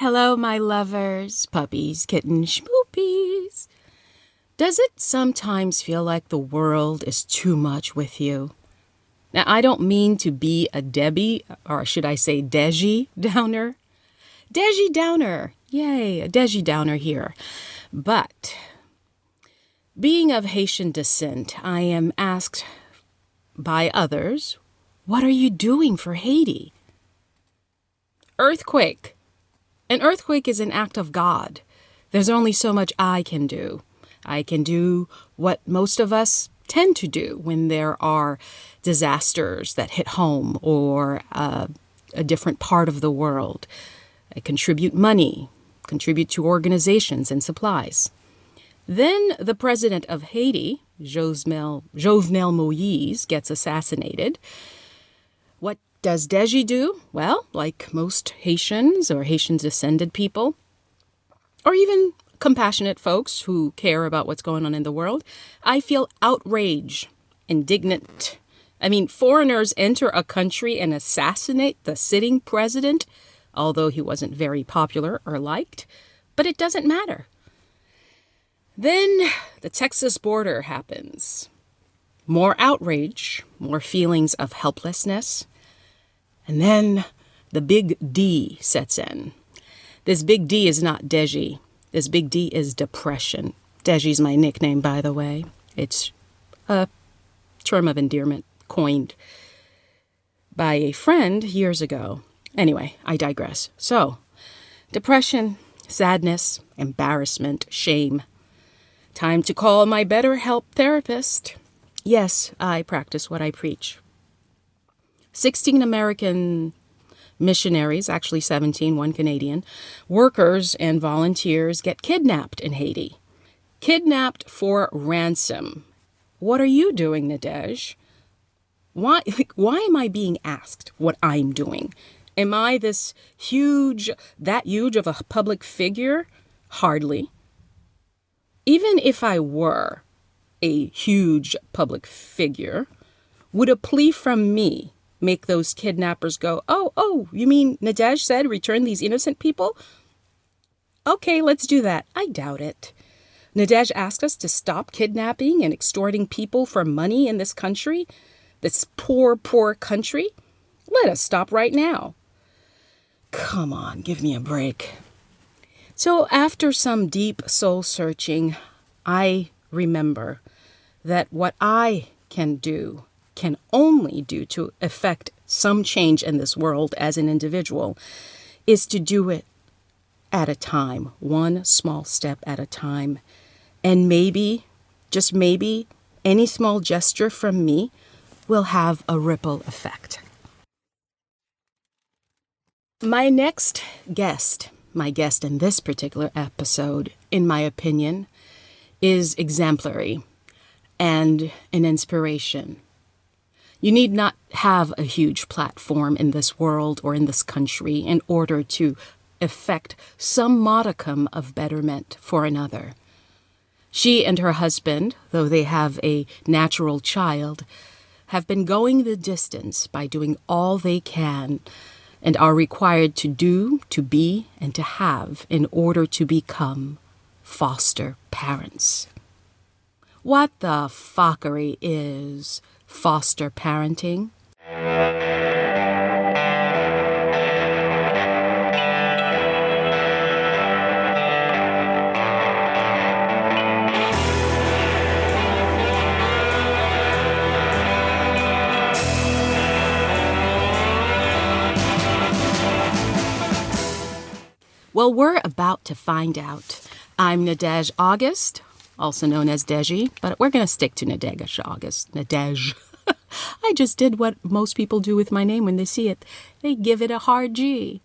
Hello, my lovers, puppies, kittens, schmoopies. Does it sometimes feel like the world is too much with you? Now, I don't mean to be a Debbie, or should I say Deji Downer? Deji Downer, yay, a Deji Downer here. But being of Haitian descent, I am asked by others, What are you doing for Haiti? Earthquake. An earthquake is an act of God. There's only so much I can do. I can do what most of us tend to do when there are disasters that hit home or uh, a different part of the world. I contribute money, contribute to organizations and supplies. Then the president of Haiti, Jovenel, Jovenel Moïse, gets assassinated. What does Deji do? Well, like most Haitians or Haitian descended people, or even compassionate folks who care about what's going on in the world, I feel outrage, indignant. I mean, foreigners enter a country and assassinate the sitting president, although he wasn't very popular or liked, but it doesn't matter. Then the Texas border happens. More outrage, more feelings of helplessness. And then the big D sets in. This big D is not Deji. This big D is depression. Deji's my nickname, by the way. It's a term of endearment coined by a friend years ago. Anyway, I digress. So, depression, sadness, embarrassment, shame, Time to call my BetterHelp therapist. Yes, I practice what I preach. 16 American missionaries, actually 17, one Canadian, workers and volunteers get kidnapped in Haiti. Kidnapped for ransom. What are you doing, Nadej? Why, why am I being asked what I'm doing? Am I this huge, that huge of a public figure? Hardly even if I were a huge public figure, would a plea from me make those kidnappers go, oh, oh, you mean Nadej said return these innocent people? Okay, let's do that. I doubt it. Nadej asked us to stop kidnapping and extorting people for money in this country, this poor, poor country. Let us stop right now. Come on, give me a break. So, after some deep soul searching, I remember that what I can do, can only do to effect some change in this world as an individual, is to do it at a time, one small step at a time. And maybe, just maybe, any small gesture from me will have a ripple effect. My next guest my guest in this particular episode, in my opinion, is exemplary and an inspiration. You need not have a huge platform in this world or in this country in order to effect some modicum of betterment for another. She and her husband, though they have a natural child, have been going the distance by doing all they can and are required to do, to be, and to have in order to become foster parents. What the fuckery is foster parenting? Well, we're about to find out. I'm Nadej August, also known as Deji, but we're going to stick to Nadej August. Nadej. I just did what most people do with my name when they see it they give it a hard G.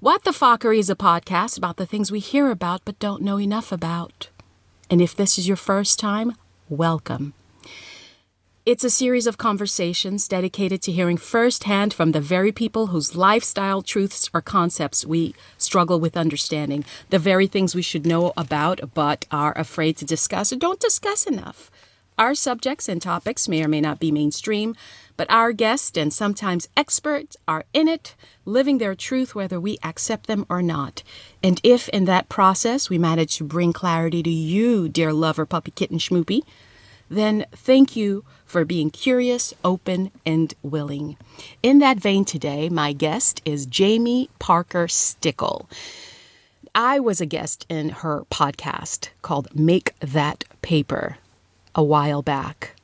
What the Fuckery is a podcast about the things we hear about but don't know enough about. And if this is your first time, welcome. It's a series of conversations dedicated to hearing firsthand from the very people whose lifestyle truths or concepts we struggle with understanding, the very things we should know about but are afraid to discuss or don't discuss enough. Our subjects and topics may or may not be mainstream, But our guests and sometimes experts are in it, living their truth whether we accept them or not. And if in that process we manage to bring clarity to you, dear lover, puppy, kitten, schmoopy, then thank you for being curious, open, and willing. In that vein today, my guest is Jamie Parker Stickle. I was a guest in her podcast called Make That Paper a while back.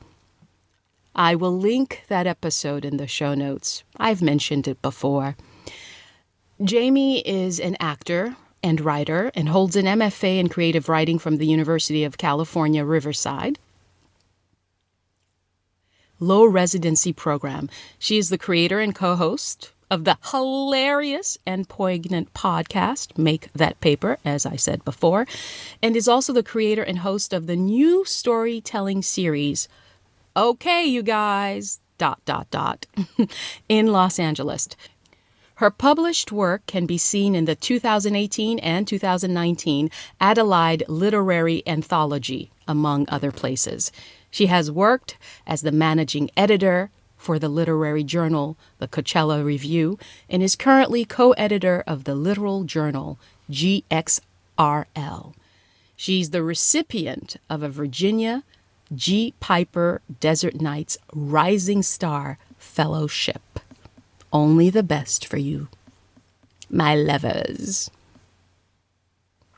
I will link that episode in the show notes. I've mentioned it before. Jamie is an actor and writer and holds an MFA in creative writing from the University of California, Riverside. Low Residency Program. She is the creator and co host of the hilarious and poignant podcast, Make That Paper, as I said before, and is also the creator and host of the new storytelling series, Okay, you guys, dot, dot, dot, in Los Angeles. Her published work can be seen in the 2018 and 2019 Adelaide Literary Anthology, among other places. She has worked as the managing editor for the literary journal, the Coachella Review, and is currently co editor of the literal journal, GXRL. She's the recipient of a Virginia G. Piper Desert Nights Rising Star Fellowship. Only the best for you, my lovers,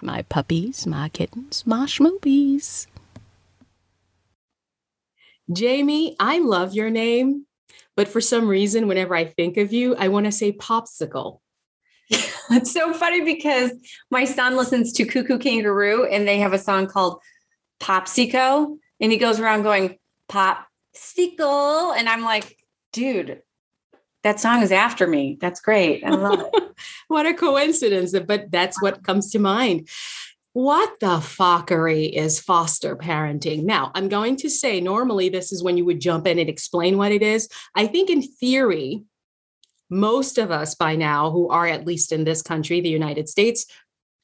my puppies, my kittens, my schmoopies. Jamie, I love your name. But for some reason, whenever I think of you, I want to say popsicle. it's so funny because my son listens to Koo Koo Kanga Roo and they have a song called Popsico. And he goes around going, Popsicle. And I'm like, dude, that song is after me. That's great. I love it. what a coincidence. But that's what comes to mind. What the fuckery is foster parenting? Now, I'm going to say normally this is when you would jump in and explain what it is. I think in theory, most of us by now who are at least in this country, the United States,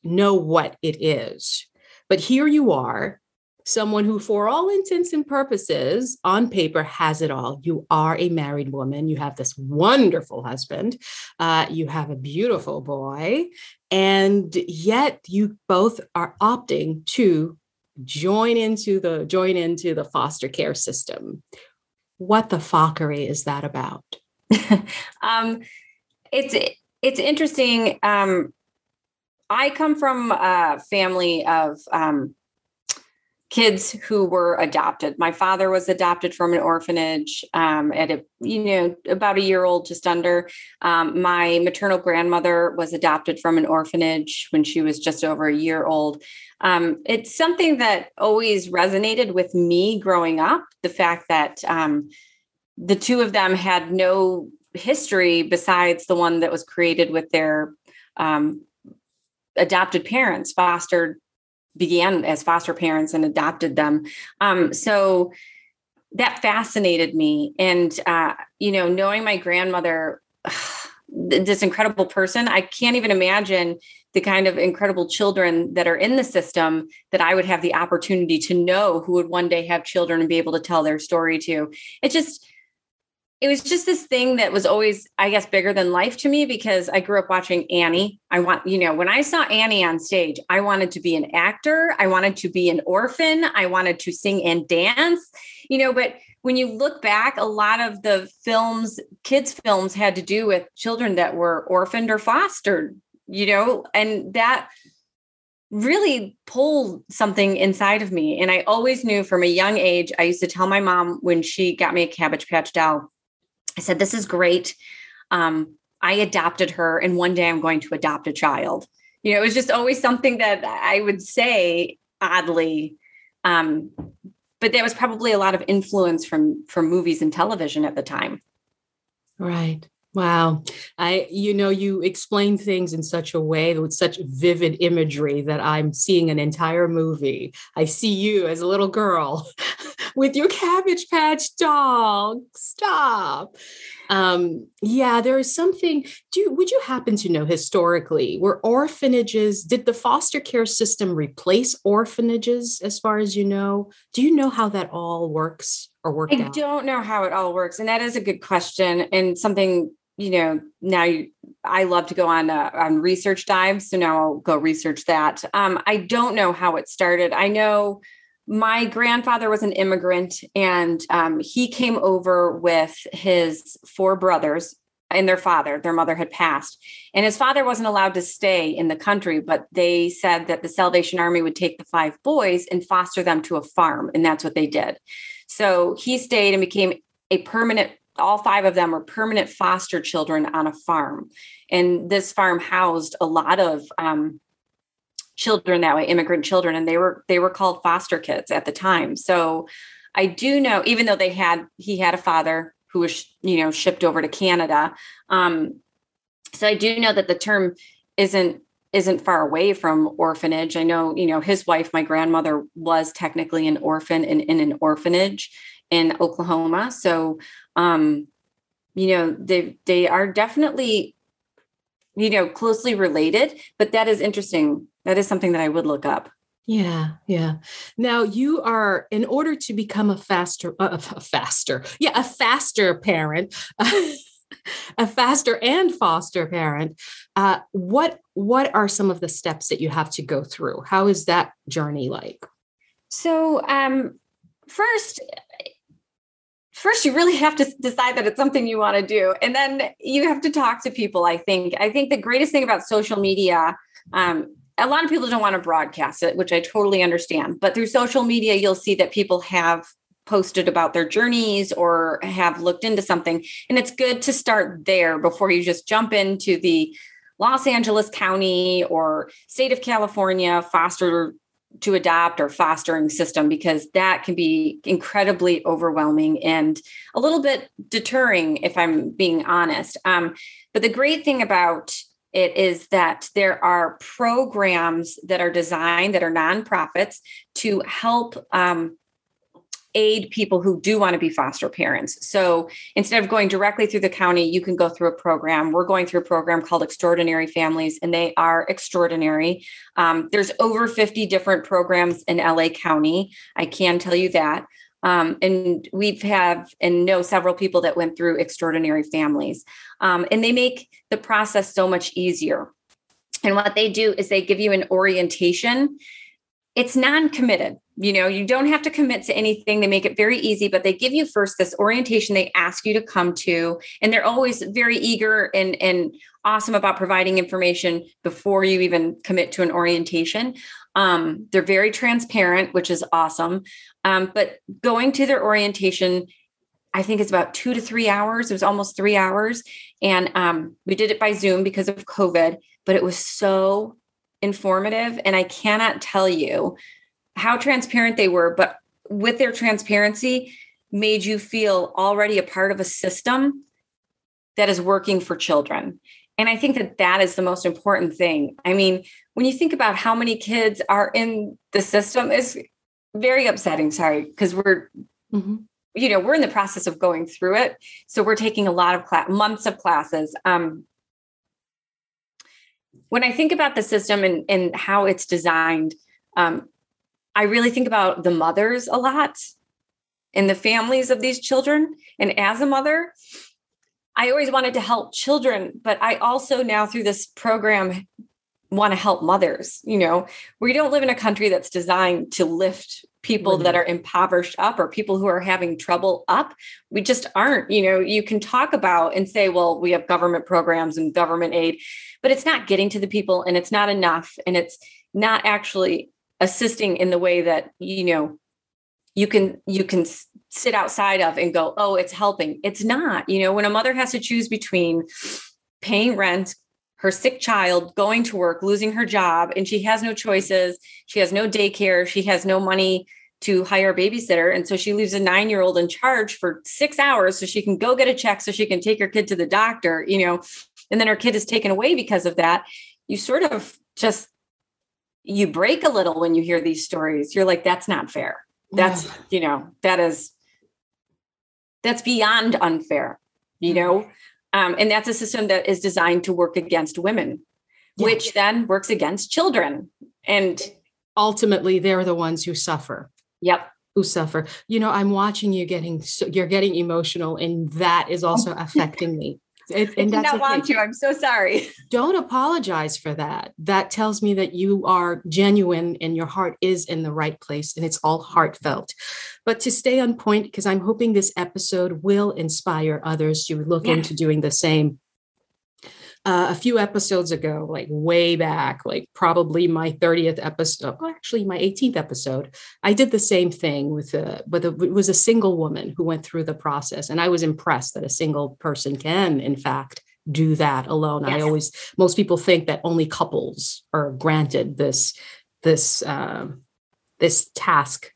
know what it is. But here you are someone who, for all intents and purposes, on paper has it all. You are a married woman. You have this wonderful husband. Uh, you have a beautiful boy. And yet you both are opting to join into the join into the foster care system. What the fuckery is that about? um, it's it's interesting. Um, I come from a family of um, kids who were adopted. My father was adopted from an orphanage um, at a, you know, about a year old, just under. Um, my maternal grandmother was adopted from an orphanage when she was just over a year old. Um, it's something that always resonated with me growing up. The fact that um, the two of them had no history besides the one that was created with their um, adopted parents, fostered began as foster parents and adopted them. Um, so that fascinated me. And, uh, you know, knowing my grandmother, this incredible person, I can't even imagine the kind of incredible children that are in the system that I would have the opportunity to know who would one day have children and be able to tell their story to. It just, it was just this thing that was always, I guess, bigger than life to me because I grew up watching Annie. I want, you know, when I saw Annie on stage, I wanted to be an actor. I wanted to be an orphan. I wanted to sing and dance, you know, but when you look back, a lot of the films, kids' films had to do with children that were orphaned or fostered, you know, and that really pulled something inside of me. And I always knew from a young age, I used to tell my mom when she got me a Cabbage Patch doll, I said, This is great. Um, I adopted her, and one day I'm going to adopt a child. You know, it was just always something that I would say oddly. Um, but there was probably a lot of influence from from movies and television at the time. Right. Wow. I, you know, you explain things in such a way with such vivid imagery that I'm seeing an entire movie. I see you as a little girl with your cabbage patch dog. Stop. Um, yeah, there is something. Do would you happen to know historically were orphanages? Did the foster care system replace orphanages, as far as you know? Do you know how that all works or worked I out? don't know how it all works, and that is a good question and something you know now you, i love to go on uh, on research dives so now i'll go research that um, i don't know how it started i know my grandfather was an immigrant and um, he came over with his four brothers and their father their mother had passed and his father wasn't allowed to stay in the country but they said that the salvation army would take the five boys and foster them to a farm and that's what they did so he stayed and became a permanent all five of them were permanent foster children on a farm. And this farm housed a lot of um, children that way, immigrant children, and they were they were called foster kids at the time. So I do know, even though they had he had a father who was you know shipped over to Canada. Um, so I do know that the term isn't isn't far away from orphanage. I know, you know, his wife, my grandmother, was technically an orphan in, in an orphanage in Oklahoma. So um, you know, they they are definitely, you know, closely related. But that is interesting. That is something that I would look up. Yeah, yeah. Now you are, in order to become a faster, uh, a faster, yeah, a faster parent, a faster and foster parent. Uh, what what are some of the steps that you have to go through? How is that journey like? So, um, first, first you really have to decide that it's something you want to do and then you have to talk to people i think i think the greatest thing about social media um, a lot of people don't want to broadcast it which i totally understand but through social media you'll see that people have posted about their journeys or have looked into something and it's good to start there before you just jump into the los angeles county or state of california foster to adopt or fostering system because that can be incredibly overwhelming and a little bit deterring if i'm being honest. Um, but the great thing about it is that there are programs that are designed that are nonprofits to help um, aid people who do want to be foster parents. So instead of going directly through the county, you can go through a program. We're going through a program called Extraordinary Families, and they are extraordinary. Um, there's over 50 different programs in LA County. I can tell you that. Um, and we've have and know several people that went through extraordinary families. Um, and they make the process so much easier. And what they do is they give you an orientation. It's non-committed you know you don't have to commit to anything. They make it very easy but they give you first this orientation they ask you to come to. And they're always very eager and and awesome about providing information before you even commit to an orientation um, they're very transparent which is awesome um, but going to their orientation I think it's about two to three hours. It was almost three hours. And um, we did it by Zoom because of COVID, but it was so informative. And I cannot tell you how transparent they were, but with their transparency, made you feel already a part of a system that is working for children. And I think that that is the most important thing. I mean, when you think about how many kids are in the system, is very upsetting. Sorry, because we're, mm-hmm. you know, we're in the process of going through it. So we're taking a lot of class, months of classes. Um, when I think about the system and, and how it's designed, um, I really think about the mothers a lot and the families of these children. And as a mother, I always wanted to help children, but I also now through this program want to help mothers. You know, we don't live in a country that's designed to lift people mm-hmm. that are impoverished up or people who are having trouble up. We just aren't. You know, you can talk about and say, well, we have government programs and government aid, but it's not getting to the people and it's not enough. And it's not actually assisting in the way that, you know, you can you can sit outside of and go oh it's helping it's not you know when a mother has to choose between paying rent her sick child going to work, losing her job, and she has no choices. She has no daycare. She has no money to hire a babysitter. And so she leaves a nine year old in charge for six hours so she can go get a check so she can take her kid to the doctor, you know, and then her kid is taken away because of that. You sort of just you break a little when you hear these stories. You're like, that's not fair. That's, yeah. you know, that is that's beyond unfair, you mm-hmm. know? Um, and that's a system that is designed to work against women, yeah. which then works against children. And ultimately, they're the ones who suffer. Yep. Who suffer. You know, I'm watching you getting, you're getting emotional, and that is also affecting me. It, and I did not want to. I'm so sorry. Don't apologize for that. That tells me that you are genuine and your heart is in the right place and it's all heartfelt. But to stay on point, because I'm hoping this episode will inspire others to look yeah. into doing the same uh, a few episodes ago, like way back, like probably my 30th episode, well, actually my 18th episode, I did the same thing with a, with a, it was a single woman who went through the process. And I was impressed that a single person can, in fact, do that alone. Yes. I always, most people think that only couples are granted this, this, um, this task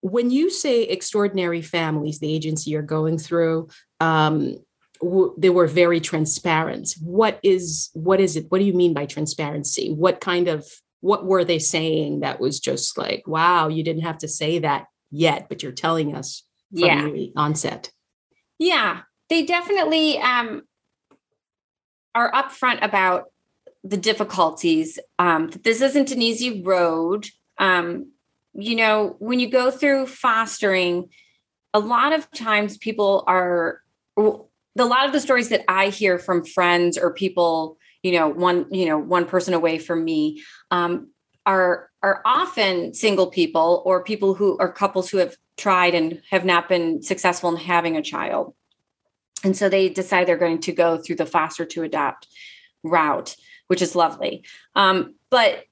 when you say extraordinary families the agency you're going through um, w- they were very transparent. What is what is it? What do you mean by transparency? What kind of what were they saying that was just like, wow, you didn't have to say that yet, but you're telling us from yeah. the onset. Yeah, they definitely um, are upfront about the difficulties. Um, this isn't an easy road. Um, you know, when you go through fostering, a lot of times people are a lot of the stories that I hear from friends or people, you know, one, you know, one person away from me, um, are are often single people or people who are couples who have tried and have not been successful in having a child. And so they decide they're going to go through the foster to adopt route, which is lovely. Um, but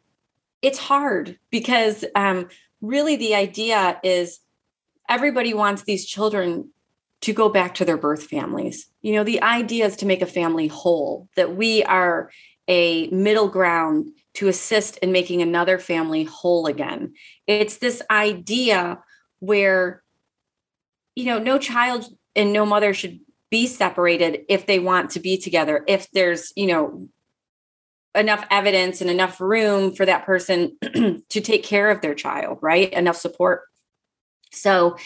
it's hard because um, really the idea is everybody wants these children to go back to their birth families. You know, the idea is to make a family whole, that we are a middle ground to assist in making another family whole again. It's this idea where, you know, no child and no mother should be separated if they want to be together, if there's, you know, enough evidence and enough room for that person to take care of their child, right? Enough support. So,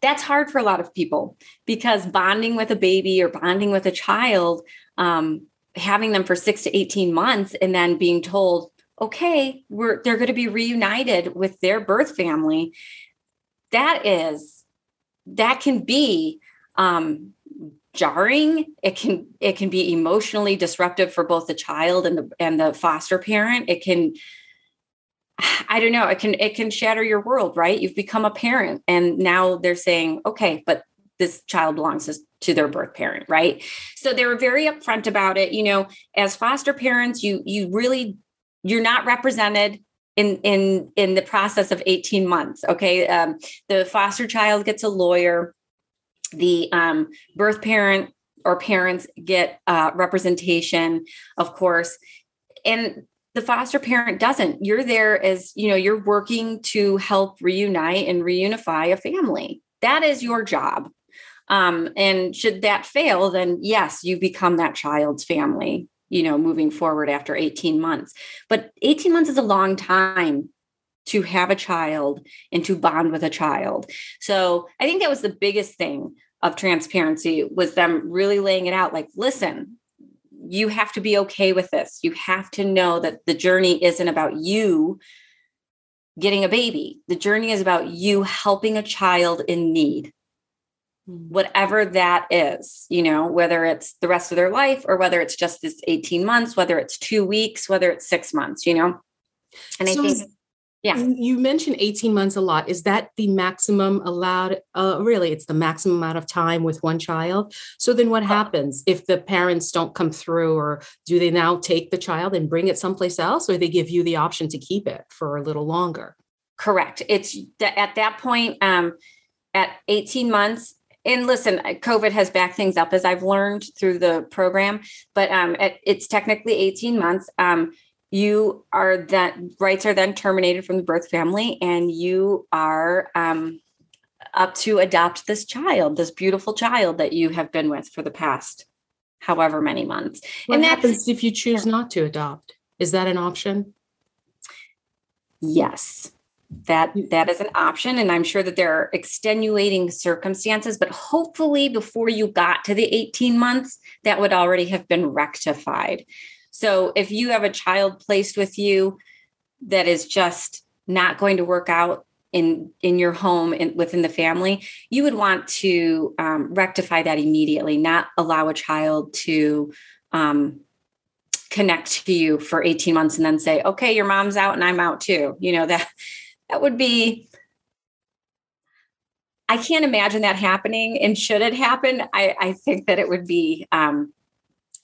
that's hard for a lot of people because bonding with a baby or bonding with a child, um, having them for six to 18 months and then being told, okay, we're they're going to be reunited with their birth family. That is, that can be um, jarring it can it can be emotionally disruptive for both the child and the and the foster parent it can I don't know, it can it can shatter your world, right? You've become a parent and now they're saying, okay, but this child belongs to their birth parent, right? So they were very upfront about it. You know, as foster parents, you you really you're not represented in in in the process of 18 months. Okay. Um, the foster child gets a lawyer, the um, birth parent or parents get uh, representation, of course. And the foster parent doesn't. You're there as you know you're working to help reunite and reunify a family. That is your job. Um, and should that fail then yes you become that child's family you know moving forward after 18 months. But 18 months is a long time to have a child and to bond with a child. So i think that was the biggest thing of transparency was them really laying it out like listen you have to be okay with this. You have to know that the journey isn't about you getting a baby. The journey is about you helping a child in need, hmm. whatever that is, you know, whether it's the rest of their life or whether it's just this 18 months, whether it's two weeks, whether it's six months, you know. And so I think yeah. You mentioned 18 months a lot. Is that the maximum allowed? Uh, really, it's the maximum amount of time with one child. So then what happens if the parents don't come through, or do they now take the child and bring it someplace else, or they give you the option to keep it for a little longer? Correct. It's at that point, um, at 18 months, and listen, COVID has backed things up as I've learned through the program, but um, it's technically 18 months. Um, you are that rights are then terminated from the birth family and you are um, up to adopt this child this beautiful child that you have been with for the past however many months. What and happens if you choose not to adopt? Is that an option? Yes. That that is an option and i'm sure that there are extenuating circumstances but hopefully before you got to the 18 months that would already have been rectified so if you have a child placed with you that is just not going to work out in in your home and within the family you would want to um, rectify that immediately not allow a child to um, connect to you for 18 months and then say okay your mom's out and i'm out too you know that that would be I can't imagine that happening. And should it happen, I, I think that it would be um,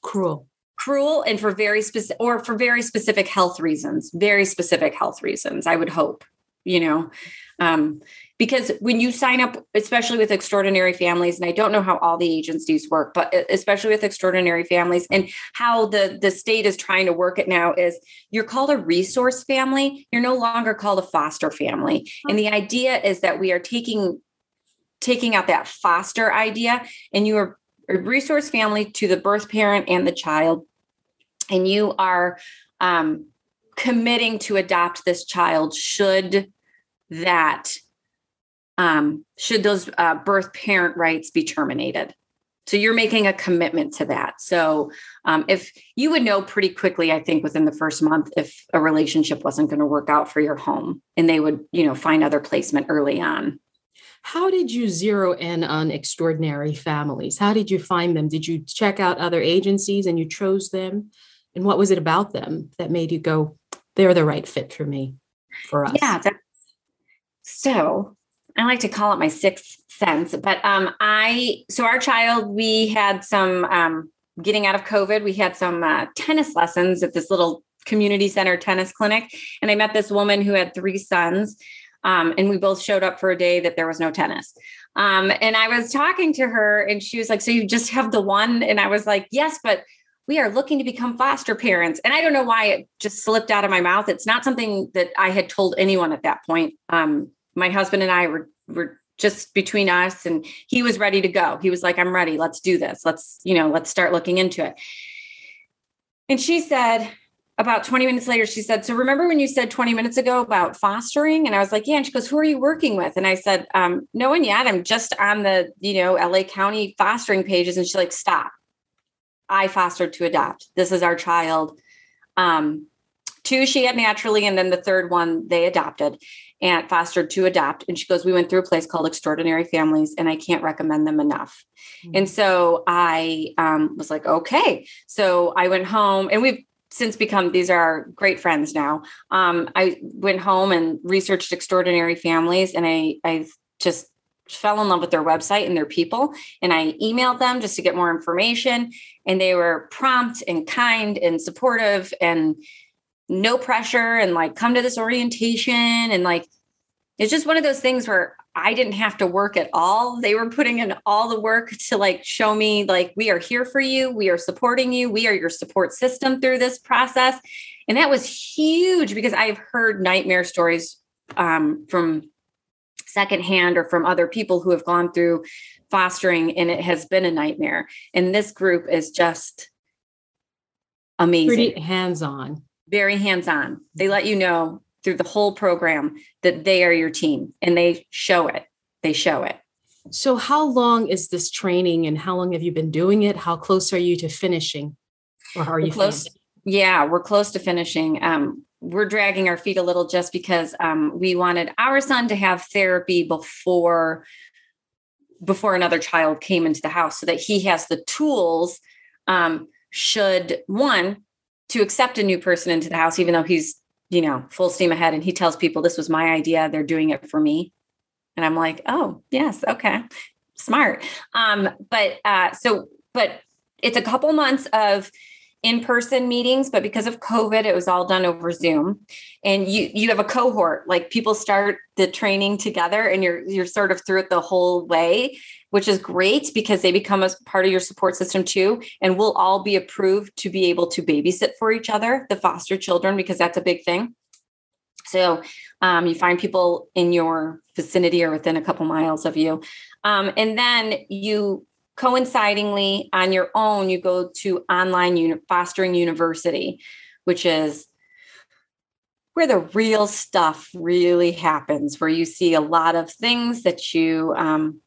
cruel, cruel, and for very specific or for very specific health reasons. Very specific health reasons. I would hope, you know, um, because when you sign up especially with extraordinary families and i don't know how all the agencies work but especially with extraordinary families and how the the state is trying to work it now is you're called a resource family you're no longer called a foster family and the idea is that we are taking taking out that foster idea and you are a resource family to the birth parent and the child and you are um, committing to adopt this child should that um, should those uh, birth parent rights be terminated. So you're making a commitment to that. So um, if you would know pretty quickly, I think within the first month, if a relationship wasn't going to work out for your home, and they would, you know, find other placement early on. How did you zero in on extraordinary families? How did you find them? Did you check out other agencies and you chose them? And what was it about them that made you go, they're the right fit for me, for us? Yeah. So I like to call it my sixth sense, but um, I so our child we had some um, getting out of COVID. We had some uh, tennis lessons at this little community center tennis clinic, and I met this woman who had three sons. Um, and we both showed up for a day that there was no tennis. Um, and I was talking to her, and she was like, "So you just have the one?" And I was like, "Yes, but we are looking to become foster parents." And I don't know why it just slipped out of my mouth. It's not something that I had told anyone at that point. Um, my husband and I were were just between us and he was ready to go. He was like, I'm ready. Let's do this. Let's, you know, let's start looking into it. And she said, about 20 minutes later, she said, So remember when you said 20 minutes ago about fostering? And I was like, Yeah. And she goes, Who are you working with? And I said, um, No one yet. I'm just on the, you know, LA County fostering pages. And she's like, Stop. I fostered to adopt. This is our child. Um, two she had naturally, and then the third one they adopted and fostered to adopt. And she goes, We went through a place called Extraordinary Families, and I can't recommend them enough. Mm-hmm. And so I um, was like, Okay. So I went home, and we've since become these are our great friends now. Um, I went home and researched Extraordinary Families, and I, I just fell in love with their website and their people. And I emailed them just to get more information. And they were prompt and kind and supportive and no pressure and like come to this orientation and like it's just one of those things where I didn't have to work at all. They were putting in all the work to like show me like we are here for you, we are supporting you, we are your support system through this process. And that was huge because I've heard nightmare stories um, from secondhand or from other people who have gone through fostering and it has been a nightmare. And this group is just amazing. Pretty hands-on very hands on. They let you know through the whole program that they are your team and they show it. They show it. So, how long is this training and how long have you been doing it? How close are you to finishing? Or are we're you close? Yeah, we're close to finishing. Um, we're dragging our feet a little just because um, we wanted our son to have therapy before before another child came into the house so that he has the tools um, should one to accept a new person into the house, even though he's, you know, full steam ahead and he tells people this was my idea, they're doing it for me. And I'm like, oh, yes, okay, smart. Um, but uh, so, but it's a couple months of in-person meetings but because of covid it was all done over zoom. And you you have a cohort like people start the training together and you're you're sort of through it the whole way which is great because they become a part of your support system too. And we'll all be approved to be able to babysit for each other the foster children because that's a big thing. So um, you find people in your vicinity or within a couple miles of you. Um, and then you coincidingly on your own you go to online uni- fostering university which is where the real stuff really happens, where you see a lot of things that you um,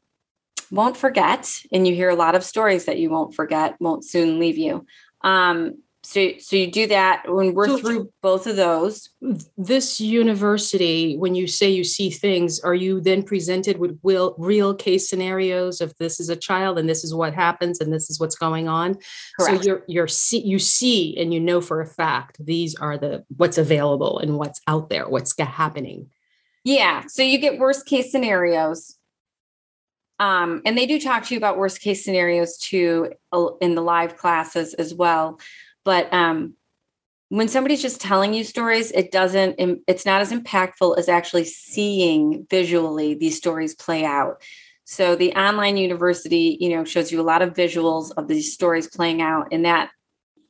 won't forget, and you hear a lot of stories that you won't forget, won't soon leave you. Um, so, so you do that when we're so, through both of those. This university, when you say you see things, are you then presented with real, real case scenarios of this is a child and this is what happens and this is what's going on? Correct. So you're you're see you see and you know for a fact these are the what's available and what's out there, what's happening. Yeah. So you get worst case scenarios. Um, and they do talk to you about worst case scenarios too uh, in the live classes as well but um, when somebody's just telling you stories it doesn't it's not as impactful as actually seeing visually these stories play out. So the online university you know shows you a lot of visuals of these stories playing out and that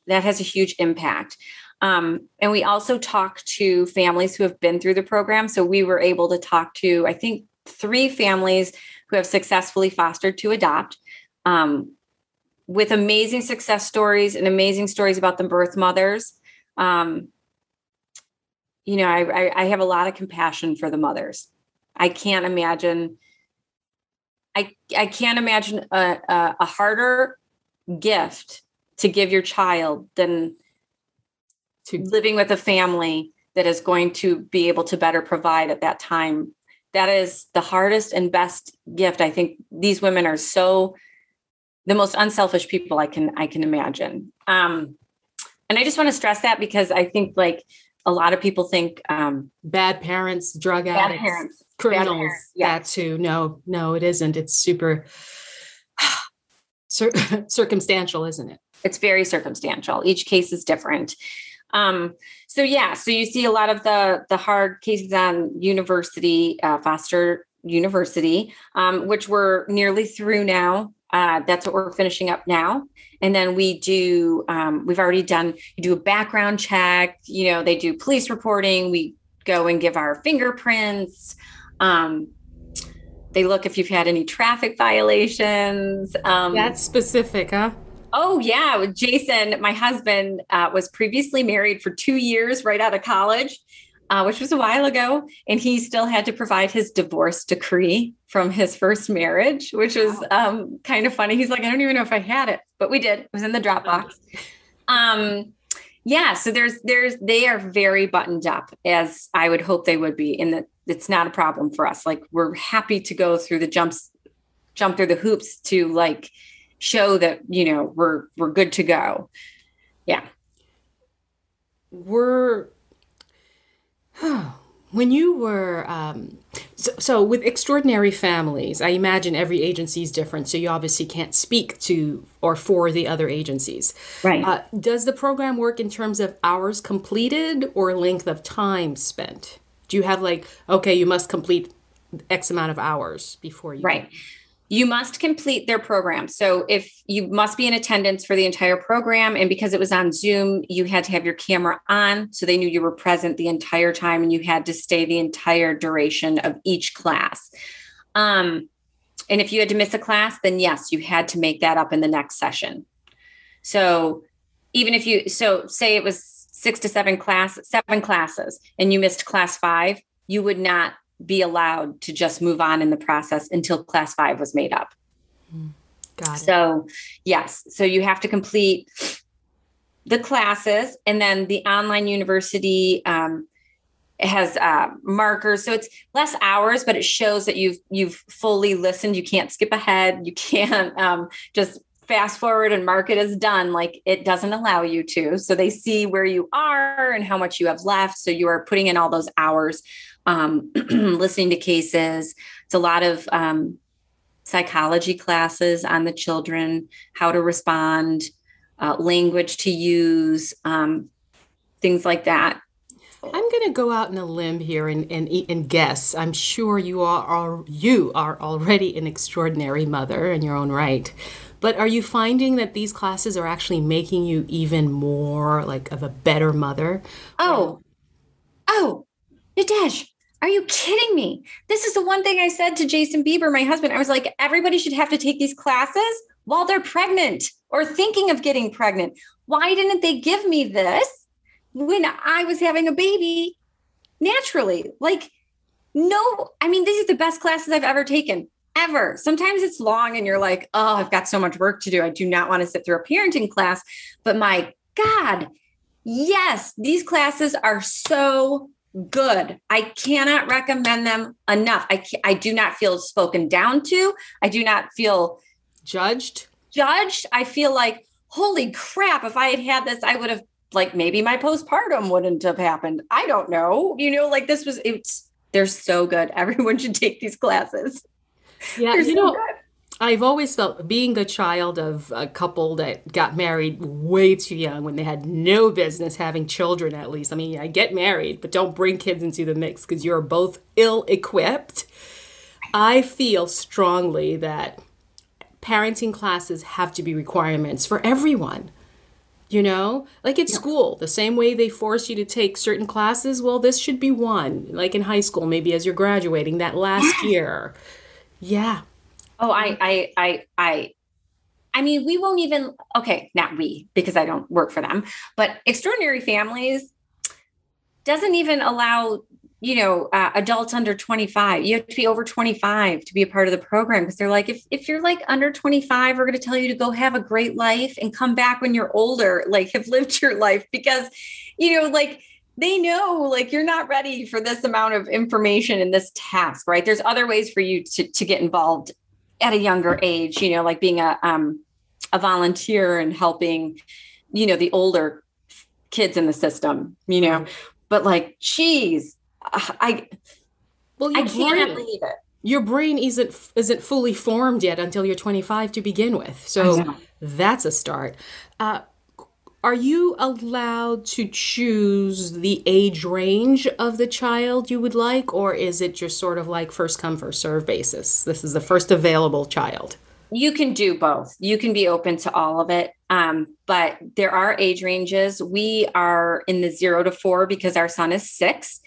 that has a huge impact. Um, and we also talk to families who have been through the program. So we were able to talk to i think three families who have successfully fostered to adopt. Um, with amazing success stories and amazing stories about the birth mothers. Um, you know, I, I, I have a lot of compassion for the mothers. I can't imagine. I I can't imagine a, a, a harder gift to give your child than to living with a family that is going to be able to better provide at that time. That is the hardest and best gift. I think these women are so the most unselfish people I can I can imagine. Um, and I just want to stress that because I think like a lot of people think um, bad parents, drug bad addicts, parents, criminals. Bad parents, yeah. That too. No, no, it isn't. It's super cir- circumstantial, isn't it? It's very circumstantial. Each case is different. Um, so yeah, so you see a lot of the the hard cases on university, uh, Foster University, um, which we're nearly through now. Uh, that's what we're finishing up now. And then we do, um, we've already done, you do a background check, you know, they do police reporting. We go and give our fingerprints. Um, they look if you've had any traffic violations. Um, that's specific, huh? Oh, yeah. Jason, my husband, uh, was previously married for two years right out of college uh, which was a while ago, and he still had to provide his divorce decree from his first marriage, which was um, kind of funny. He's like, I don't even know if I had it, but we did. It was in the Dropbox. Um, yeah, so there's there's they are very buttoned up as I would hope they would be, in that it's not a problem for us. Like we're happy to go through the jumps, jump through the hoops to like show that you know we're we're good to go. Yeah. We're when you were um, so, so, with extraordinary families i imagine every agency is different so you obviously can't speak to or for the other agencies. Right. Uh, does the program work in terms of hours completed or length of time spent? Do you have like okay you must complete x amount of hours before you right. can- you must complete their program. So if you must be in attendance for the entire program, and because it was on Zoom, you had to have your camera on. So they knew you were present the entire time and you had to stay the entire duration of each class. Um, and if you had to miss a class, then yes, you had to make that up in the next session. So even if you, so say it was six to seven class, seven classes, and you missed class five, you would not be allowed to just move on in the process until class five was made up. Hmm. Got it. So, yes. So you have to complete the classes and then the online university um, has uh, markers so it's less hours but it shows that you've you've fully listened you can't skip ahead you can't um, just fast forward and mark it as done like it doesn't allow you to so they see where you are and how much you have left so you are putting in all those hours um, listening to cases it's a lot of um, psychology classes on the children how to respond uh, language to use um, things like that I'm going to go out on a limb here and, and, and guess. I'm sure you are, are you are already an extraordinary mother in your own right. But are you finding that these classes are actually making you even more like of a better mother? Oh, oh, Nadej, are you kidding me? This is the one thing I said to Jason Bieber, my husband. I was like, everybody should have to take these classes while they're pregnant or thinking of getting pregnant. Why didn't they give me this when I was having a baby naturally. Like, no, I mean, these are the best classes I've ever taken, ever. Sometimes it's long and you're like, oh, I've got so much work to do. I do not want to sit through a parenting class. But my God, yes, these classes are so good. I cannot recommend them enough. I, I do not feel spoken down to. I do not feel judged. Judged. I feel like, holy crap, if I had had this, I would have like maybe my postpartum wouldn't have happened. I don't know. You know, like this was it's they're so good. Everyone should take these classes. Yeah, they're you so know, good. I've always felt being the child of a couple that got married way too young when they had no business having children, at least. I mean, I get married, but don't bring kids into the mix because you're both ill equipped. I feel strongly that parenting classes have to be requirements for everyone. You know, like at yeah. school, the same way they force you to take certain classes, well, this should be one. Like in high school, maybe as you're graduating that last year. Yeah. Oh, I, I, I, I, I mean, we won't even, okay, not we, because I don't work for them, but extraordinary families doesn't even allow you know uh, adults under 25 you have to be over 25 to be a part of the program because they're like if, if you're like under 25 we're going to tell you to go have a great life and come back when you're older like have lived your life because you know like they know like you're not ready for this amount of information in this task right? There's other ways for you to, to get involved at a younger age you know like being a um a volunteer and helping you know the older kids in the system you know but like geez I well, I cannot believe it. Your brain isn't isn't fully formed yet until you're 25 to begin with. So that's a start. Uh, are you allowed to choose the age range of the child you would like, or is it just sort of like first come first serve basis? This is the first available child. You can do both. You can be open to all of it. Um, but there are age ranges. We are in the zero to four because our son is six.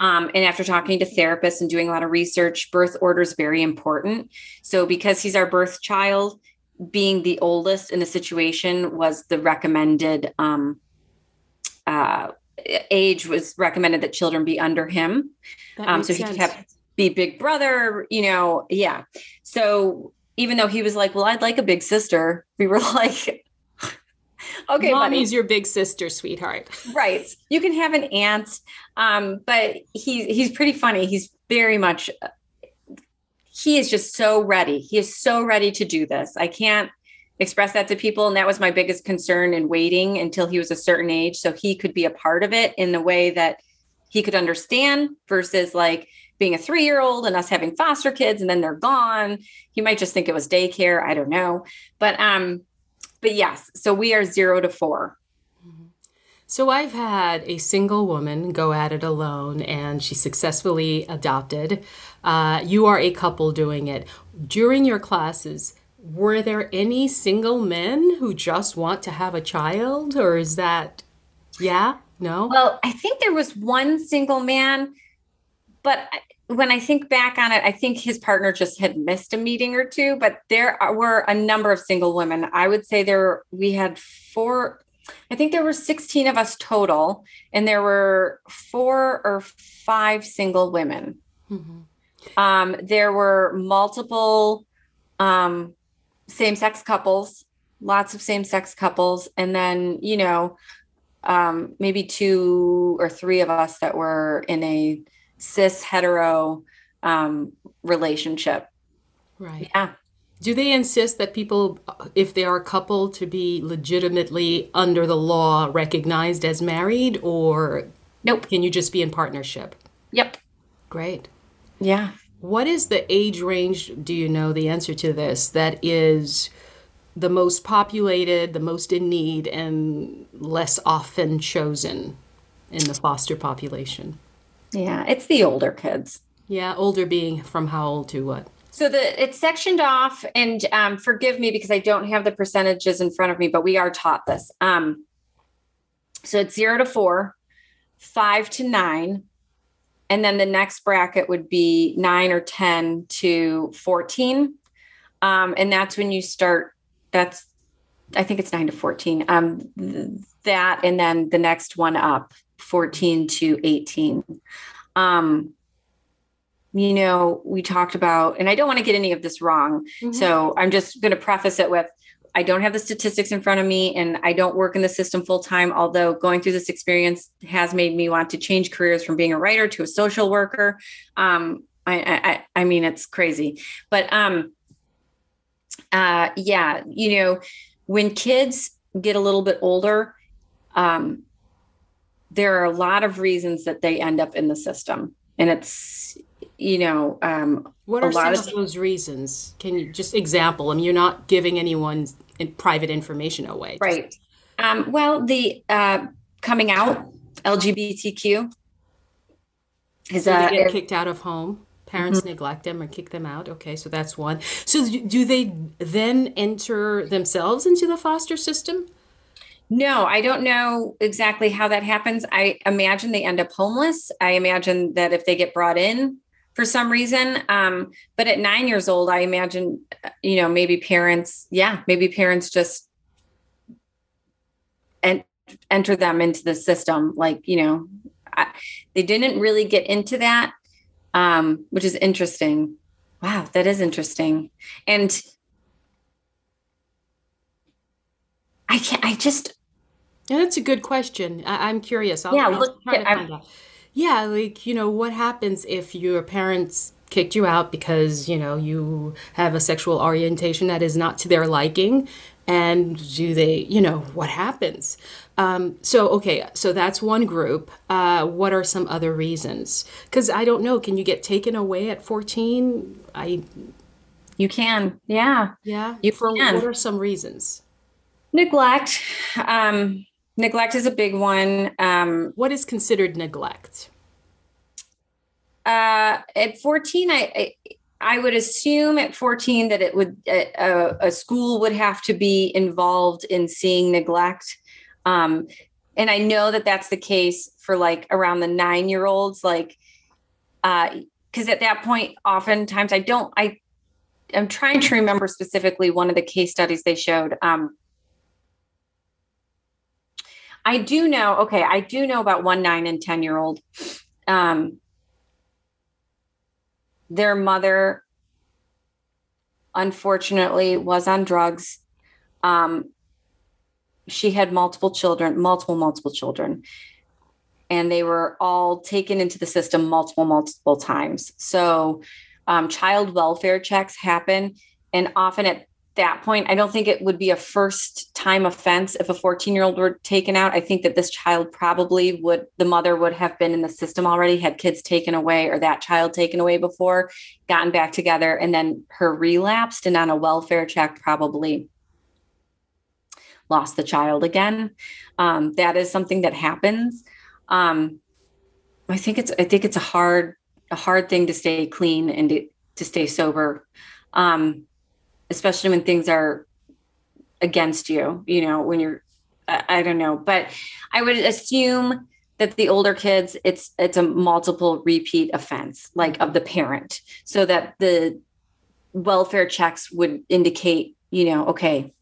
Um, and after talking to therapists and doing a lot of research, birth order is very important. So, because he's our birth child, being the oldest in the situation was the recommended um, uh, age was recommended that children be under him. Um, so sense. he could be big brother, you know, yeah. So even though he was like, well, I'd like a big sister, we were like, okay, mommy's buddy. your big sister, sweetheart. right. You can have an aunt, um, but he he's pretty funny. He's very much. He is just so ready. He is so ready to do this. I can't express that to people, and that was my biggest concern in waiting until he was a certain age, so he could be a part of it in the way that he could understand versus like being a three year old and us having foster kids and then they're gone. He might just think it was daycare. I don't know. But um, but yes, so we are zero to 4 mm-hmm. So I've had a single woman go at it alone and she successfully adopted. Uh, you are a couple doing it. During your classes, were there any single men who just want to have a child or is that, yeah, no? Well, I think there was one single man, but when I think back on it, I think his partner just had missed a meeting or two, but there were a number of single women. I would say there we had four, I think there were 16 of us total, and there were four or five single women. Mm-hmm. Um, there were multiple um, same sex couples, lots of same sex couples, and then, you know, um, maybe two or three of us that were in a cis hetero um, relationship. Right. Yeah. Do they insist that people, if they are a couple, to be legitimately under the law recognized as married, or nope? Can you just be in partnership? Yep. Great. Yeah. What is the age range? Do you know the answer to this? That is the most populated, the most in need, and less often chosen in the foster population? Yeah, it's the older kids. Yeah, older being from how old to what? So the it's sectioned off, and um, forgive me because I don't have the percentages in front of me, but we are taught this. Um, so it's zero to four, five to nine, and then the next bracket would be nine or ten to fourteen, um, and that's when you start. That's I think it's nine to fourteen. Um, that and then the next one up 14 to 18. Um, you know, we talked about, and I don't want to get any of this wrong. Mm-hmm. So I'm just going to preface it with I don't have the statistics in front of me and I don't work in the system full time, although going through this experience has made me want to change careers from being a writer to a social worker. Um, I, I, I mean, it's crazy, but um, uh, yeah, you know, when kids get a little bit older, um, there are a lot of reasons that they end up in the system, and it's you know, um, what are some of, of those reasons? Can you just example? I mean, you're not giving anyone's private information away, right? Um, well, the uh, coming out LGBTQ is so they get kicked out of home. Parents mm-hmm. neglect them or kick them out. Okay, so that's one. So do they then enter themselves into the foster system? No, I don't know exactly how that happens. I imagine they end up homeless. I imagine that if they get brought in, for some reason. Um, but at nine years old, I imagine, you know, maybe parents, yeah, maybe parents just and enter them into the system. Like, you know, I, they didn't really get into that, um, which is interesting. Wow, that is interesting. And I can't, I just, yeah, that's a good question. I, am curious. I'll, yeah, I'll look, try to find out yeah, like, you know, what happens if your parents kicked you out because, you know, you have a sexual orientation that is not to their liking? And do they, you know, what happens? Um, so, okay, so that's one group. Uh, what are some other reasons? Because I don't know, can you get taken away at 14? I. You can, yeah. Yeah. You For can. what are some reasons? Neglect. Um, Neglect is a big one. Um, what is considered neglect? Uh, at 14, I, I, I would assume at 14 that it would a, a, school would have to be involved in seeing neglect. Um, and I know that that's the case for like around the nine year olds, like, because uh, at that point, oftentimes I don't, I, I'm trying to remember specifically one of the case studies they showed. Um, I do know, okay, I do know about one nine and 10 year old. Um, their mother, unfortunately, was on drugs. Um, she had multiple children, multiple, multiple children, and they were all taken into the system multiple, multiple times. So, um, child welfare checks happen. And often at that point, I don't think it would be a first time offense if a 14 year old were taken out. I think that this child probably would, the mother would have been in the system already, had kids taken away or that child taken away before, gotten back together, and then her relapsed and on a welfare check probably lost the child again. Um, that is something that happens. Um, I think it's, I think it's a hard, a hard thing to stay clean and to, to stay sober. Um, especially when things are against you, you know, when you're, I, I don't know, but I would assume that the older kids, it's, it's a multiple repeat offense, like of the parent, so that the welfare checks would indicate, you know, okay,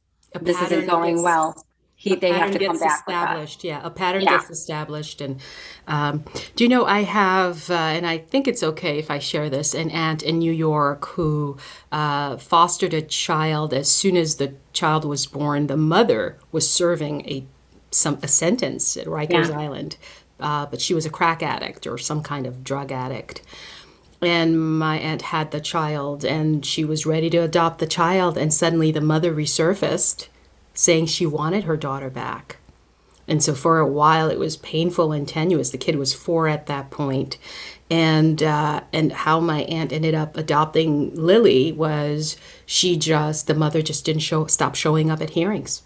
this isn't going well he, they have to come back established. Yeah a pattern yeah. gets established. And um, do you know i have uh, and i think it's okay if i share this an aunt in new york who uh, fostered a child as soon as the child was born. The mother was serving a some a sentence at rikers yeah. island uh, but she was a crack addict or some kind of drug addict. And my aunt had the child and she was ready to adopt the child and suddenly the mother resurfaced saying she wanted her daughter back. And so for a while it was painful and tenuous. The kid was four at that point. And uh, and how my aunt ended up adopting Lily was she just the mother just didn't show stop showing up at hearings.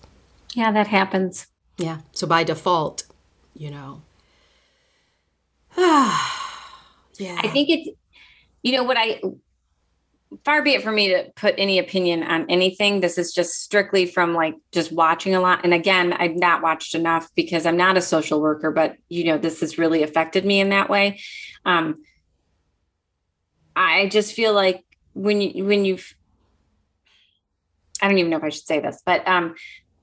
Yeah, that happens. Yeah. So by default, you know. yeah. I think it's you know what I far be it for me to put any opinion on anything. This is just strictly from like just watching a lot. And again, I've not watched enough because I'm not a social worker, but you know, this has really affected me in that way. Um, I just feel like when you when you've I don't even know if I should say this, but um,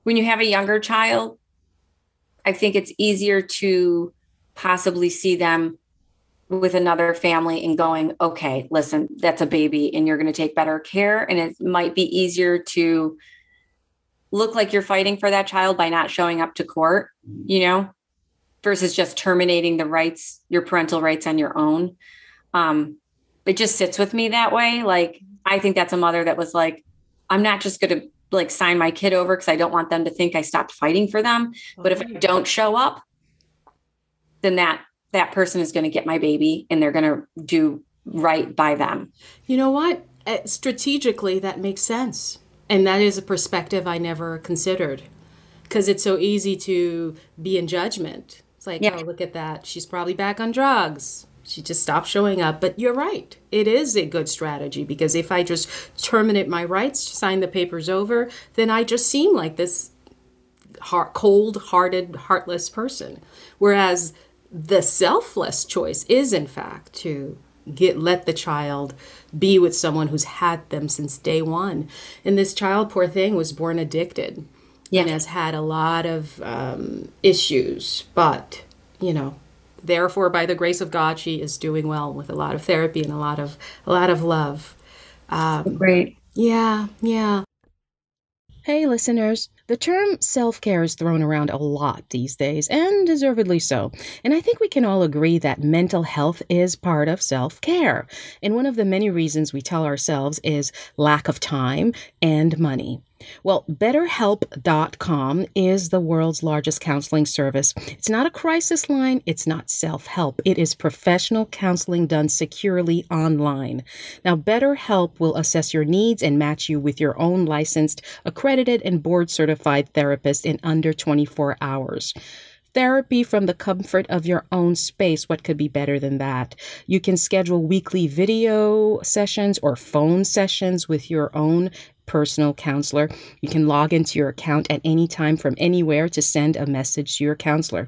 when you have a younger child, I think it's easier to possibly see them with another family and going, okay, listen, that's a baby and you're going to take better care. And it might be easier to look like you're fighting for that child by not showing up to court, you know, versus just terminating the rights, your parental rights on your own. Um, it just sits with me that way. Like, I think that's a mother that was like, I'm not just going to like sign my kid over because I don't want them to think I stopped fighting for them. But if I don't show up, then that that person is going to get my baby and they're going to do right by them. You know what? Uh, strategically, that makes sense. And that is a perspective I never considered because it's so easy to be in judgment. It's like, yeah. oh, look at that. She's probably back on drugs. She just stopped showing up. But you're right. It is a good strategy because if I just terminate my rights, sign the papers over, then I just seem like this heart, cold hearted, heartless person. Whereas the selfless choice is in fact to get let the child be with someone who's had them since day one. And this child poor thing was born addicted yeah. and has had a lot of um, issues. But you know therefore by the grace of god she is doing well with a lot of therapy and a lot of a lot of love. Um, great. yeah yeah. Hey listeners the term self care is thrown around a lot these days, and deservedly so. And I think we can all agree that mental health is part of self care. And one of the many reasons we tell ourselves is lack of time and money. Well, BetterHelp.com is the world's largest counseling service. It's not a crisis line, it's not self help. It is professional counseling done securely online. Now, BetterHelp will assess your needs and match you with your own licensed, accredited, and board certified therapist in under 24 hours therapy from the comfort of your own space. What could be better than that? You can schedule weekly video sessions or phone sessions with your own personal counselor. You can log into your account at any time from anywhere to send a message to your counselor.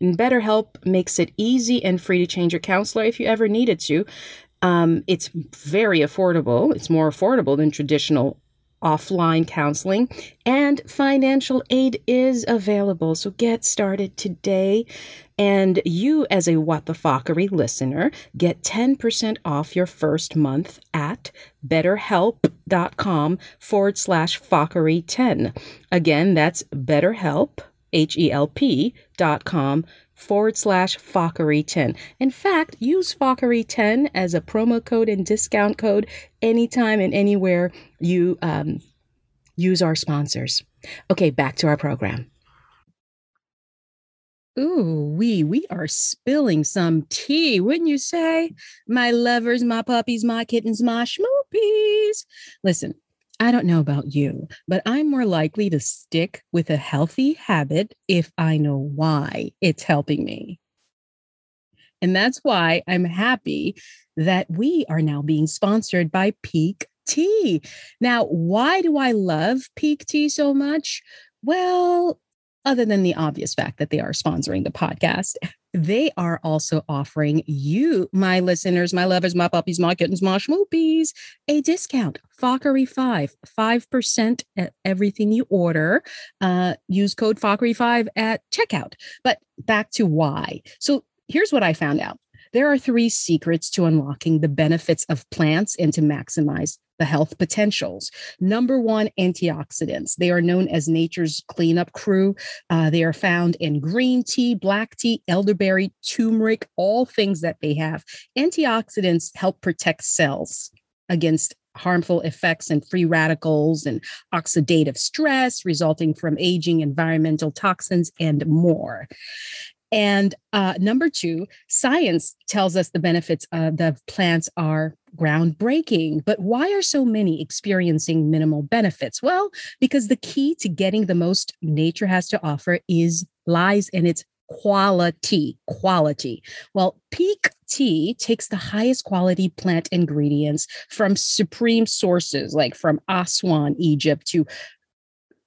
And BetterHelp makes it easy and free to change your counselor if you ever needed to. Um, it's very affordable. It's more affordable than traditional offline counseling, and financial aid is available. So get started today. And you, as a What the Fuckery listener, get 10% off your first month at betterhelp.com forward slash fuckery 10. Again, that's betterhelp, H E L P dot com forward slash Fuckery10. In fact, use Fuckery10 as a promo code and discount code anytime and anywhere you um, use our sponsors. Okay, back to our program. Ooh, we we are spilling some tea, wouldn't you say? My lovers, my puppies, my kittens, my schmoopies. Listen, I don't know about you, but I'm more likely to stick with a healthy habit if I know why it's helping me. And that's why I'm happy that we are now being sponsored by Pique Tea. Now, why do I love Pique Tea so much? Well, other than the obvious fact that they are sponsoring the podcast, they are also offering you, my listeners, my lovers, my puppies, my kittens, my schmoopies, a discount. Fuckery5, 5% at everything you order. Uh, use code Fuckery5 at checkout. But back to why. So here's what I found out. There are three secrets to unlocking the benefits of plants and to maximize the health potentials. Number one, antioxidants. They are known as nature's cleanup crew. Uh, they are found in green tea, black tea, elderberry, turmeric, all things that they have. Antioxidants help protect cells against harmful effects and free radicals and oxidative stress resulting from aging, environmental toxins, and more. And uh, number two, science tells us the benefits of the plants are groundbreaking. But why are so many experiencing minimal benefits? Well, because the key to getting the most nature has to offer is lies in its quality quality well pique tea takes the highest quality plant ingredients from supreme sources like from aswan egypt to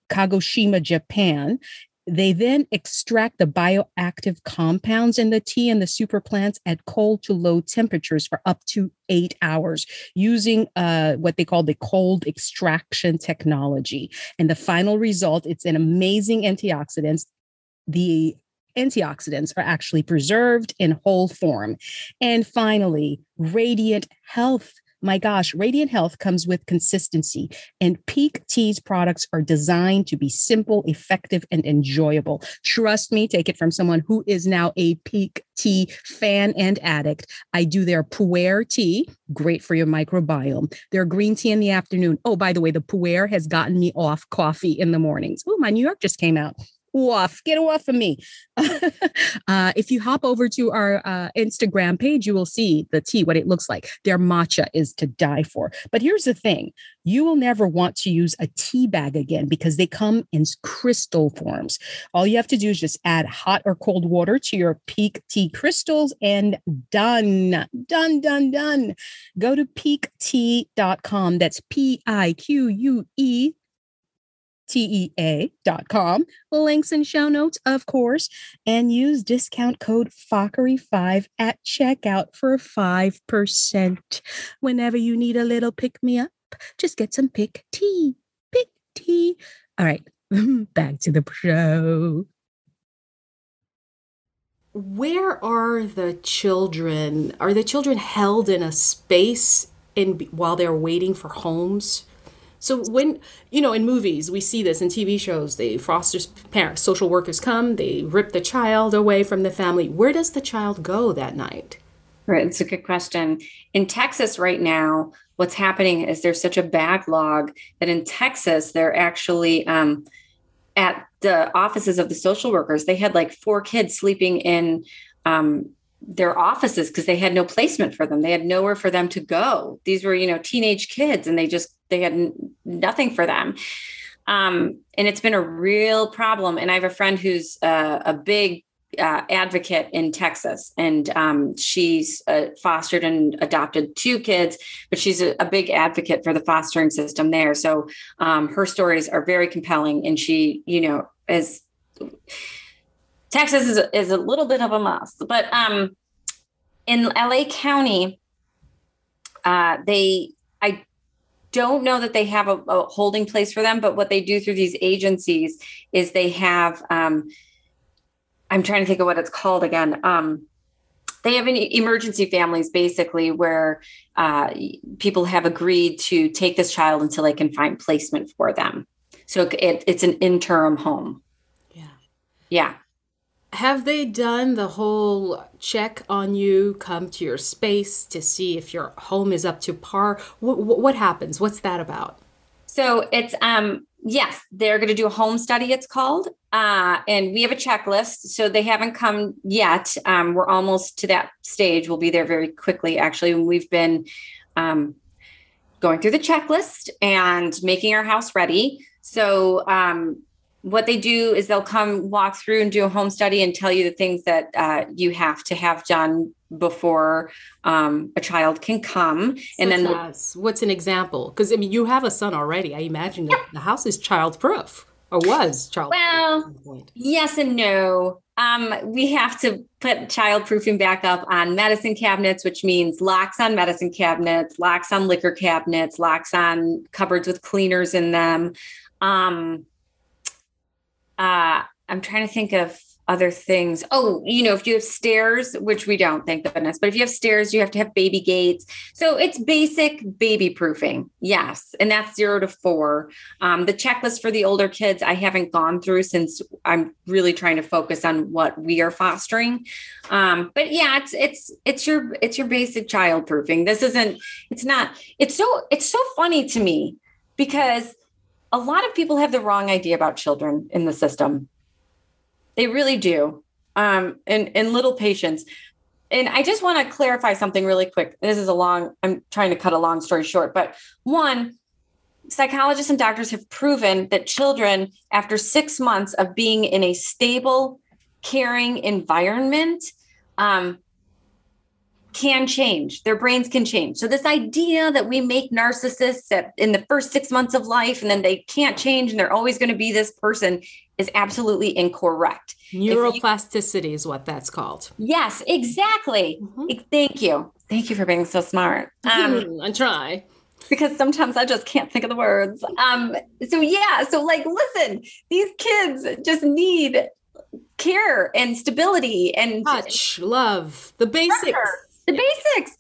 kagoshima japan they then extract the bioactive compounds in the tea and the super plants at cold to low temperatures for up to eight hours using uh, what they call the cold extraction technology. And the final result, it's an amazing antioxidants. The antioxidants are actually preserved in whole form. And finally, Radiant Health my gosh, Radiant Health comes with consistency, and Pique Tea's products are designed to be simple, effective, and enjoyable. Trust me, take it from someone who is now a Pique Tea fan and addict. I do their Pu'er tea, great for your microbiome. Their green tea in the afternoon. Oh, by the way, the Pu'er has gotten me off coffee in the mornings. Oh, my New York just came out off. Get off of me. uh, if you hop over to our uh, Instagram page, you will see the tea, what it looks like. Their matcha is to die for. But here's the thing you will never want to use a tea bag again because they come in crystal forms. All you have to do is just add hot or cold water to your pique tea crystals and done. Done, done, done. Go to piquetea.com. That's P I Q U E tea.com. Links and show notes, of course, and use discount code FUCKERY5 at checkout for 5%. Whenever you need a little pick me up, just get some pick tea. Pick tea. All right, back to the show. Where are the children? Are the children held in a space in while they're waiting for homes? So when you know in movies we see this in TV shows, the foster parents, social workers come, they rip the child away from the family. Where does the child go that night? Right, it's a good question. In Texas right now, what's happening is there's such a backlog that in Texas they're actually um, at the offices of the social workers. They had like four kids sleeping in um, their offices because they had no placement for them. They had nowhere for them to go. These were, you know, teenage kids and they just they had nothing for them. Um, and it's been a real problem. And I have a friend who's uh, a big uh, advocate in Texas, and um, she's uh, fostered and adopted two kids, but she's a, a, big advocate for the fostering system there. So um, her stories are very compelling, and she, you know, is Texas is, is a little bit of a mess, but um, in LA County, uh, they don't know that they have a, a, holding place for them, but what they do through these agencies is they have. Um, I'm trying to think of what it's called again. Um, they have an emergency families basically where uh, people have agreed to take this child until they can find placement for them. So it, it's an interim home. Yeah. Yeah have they done the whole check on you come to your space to see if your home is up to par? What, what happens? What's that about? So it's um yes they're going to do a home study it's called uh, and we have a checklist so they haven't come yet. Um, we're almost to that stage. We'll be there very quickly actually we've been um, going through the checklist and making our house ready. So um, what they do is they'll come walk through and do a home study and tell you the things that uh, you have to have done before um, a child can come. Such and then as, what's an example? Because I mean, you have a son already. I imagine that the house is child proof or was child well yes and no um, we have to put child proofing back up on medicine cabinets which means locks on medicine cabinets locks on liquor cabinets locks on cupboards with cleaners in them um, uh, I'm trying to think of other things. Oh, you know, if you have stairs, which we don't, thank goodness, but if you have stairs, you have to have baby gates. So it's basic baby proofing. Yes. And that's zero to four. Um, the checklist for the older kids, I haven't gone through since I'm really trying to focus on what we are fostering. Um, but yeah, it's, it's, it's your, it's your basic child proofing. This isn't, it's not, it's so, it's so funny to me because a lot of people have the wrong idea about children in the system. They really do. Um, and, and little patients. And I just want to clarify something really quick. This is a long, I'm trying to cut a long story short, but one, psychologists and doctors have proven that children, after six months of being in a stable, caring environment, um, can change. Their brains can change. So this idea that we make narcissists at, in the first six months of life and then they can't change and they're always going to be this person is absolutely incorrect. Neuroplasticity you, is what that's called. Yes, exactly. Mm-hmm. Thank you. Thank you for being so smart. Um, I try. Because sometimes I just can't think of the words. Um, so yeah, so like listen, these kids just need care and stability and touch, love, the basics. The basics.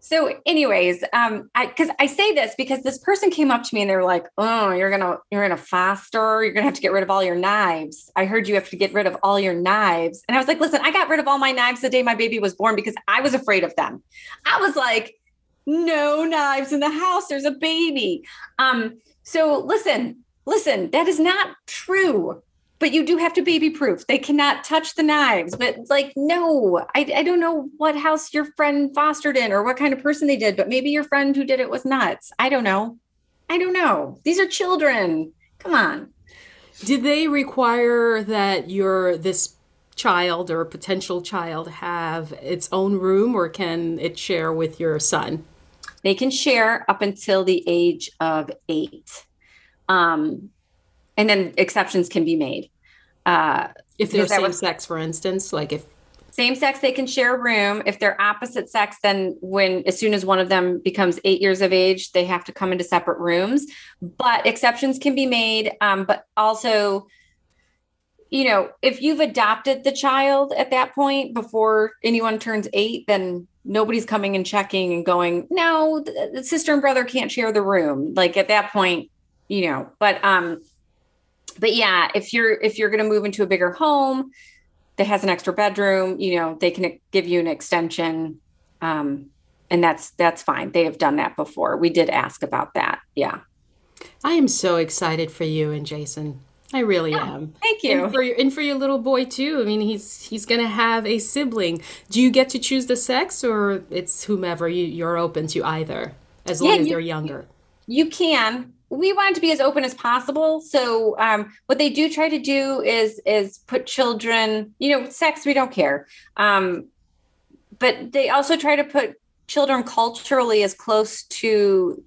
So, anyways, um, I because I say this because this person came up to me and they were like, "Oh, you're gonna you're gonna faster. You're gonna have to get rid of all your knives. I heard you have to get rid of all your knives." And I was like, "Listen, I got rid of all my knives the day my baby was born because I was afraid of them. I was like, no knives in the house. There's a baby." Um, so listen, listen, that is not true but you do have to baby proof. They cannot touch the knives. But like, no, I, I don't know what house your friend fostered in or what kind of person they did, but maybe your friend who did it was nuts. I don't know. I don't know. These are children. Come on. Did they require that your this child or potential child have its own room or can it share with your son? They can share up until the age of eight. Um, and then exceptions can be made. Uh, if they're same was, sex, for instance, like if same sex, they can share a room. If they're opposite sex, then when as soon as one of them becomes eight years of age, they have to come into separate rooms. But exceptions can be made. Um, but also, you know, if you've adopted the child at that point before anyone turns eight, then nobody's coming and checking and going, no, the, the sister and brother can't share the room. Like at that point, you know, but um but yeah, if you're if you're going to move into a bigger home that has an extra bedroom, you know, they can give you an extension. Um, and that's that's fine. They have done that before. We did ask about that. Yeah. I am so excited for you and Jason. I really yeah, am. Thank you. And for your and for your little boy too. I mean, he's he's going to have a sibling. Do you get to choose the sex, or it's whomever you you're open to either, as long yeah, as you, they're younger? You can we wanted to be as open as possible. So um, what they do try to do is is put children, you know, sex we don't care, um, but they also try to put children culturally as close to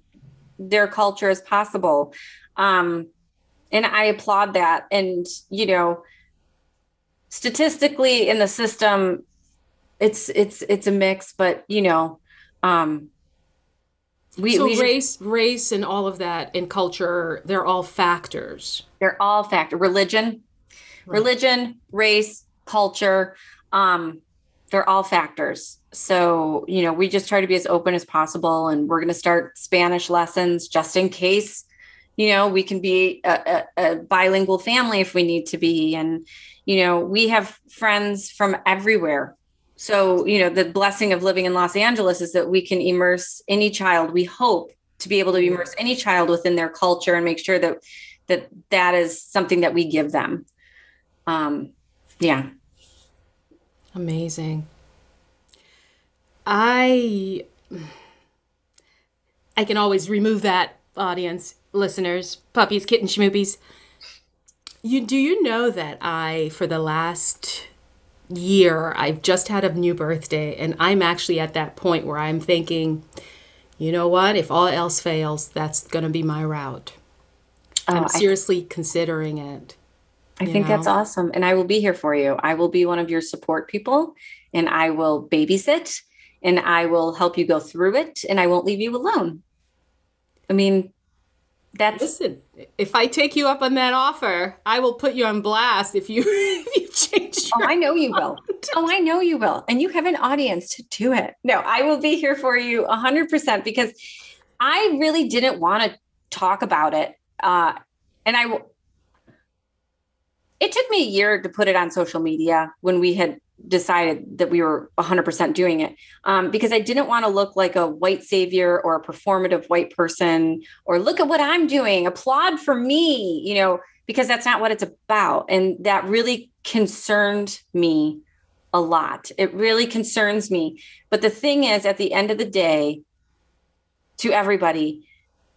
their culture as possible, um, and I applaud that. And you know, statistically in the system, it's it's it's a mix, but you know. Um, we, so we race race and all of that and culture they're all factors. They're all factor religion right. religion race culture um they're all factors. So you know we just try to be as open as possible and we're going to start spanish lessons just in case you know we can be a, a, a bilingual family if we need to be. And you know we have friends from everywhere so you know the blessing of living in los angeles is that we can immerse any child we hope to be able to immerse any child within their culture and make sure that that that is something that we give them. Um yeah. Amazing. I i can always remove that audience listeners puppies kittens schmoopies. You do you know that i for the last year, I've just had a new birthday, and I'm actually at that point where I'm thinking, you know what? If all else fails, that's going to be my route. Oh, I'm seriously I, considering it. I think know? that's awesome. And I will be here for you. I will be one of your support people, and I will babysit, and I will help you go through it, and I won't leave you alone. I mean, that's listen if i take you up on that offer i will put you on blast if you if you change oh i know you will. oh i know you will. And you have an audience to do it. No i will be here for you 100% because i really didn't want to talk about it uh and i it took me a year to put it on social media when we had decided that we were 100% doing it um, because I didn't want to look like a white savior or a performative white person or look at what I'm doing, applaud for me, you know, because that's not what it's about. And that really concerned me a lot. It really concerns me. But the thing is, at the end of the day, to everybody,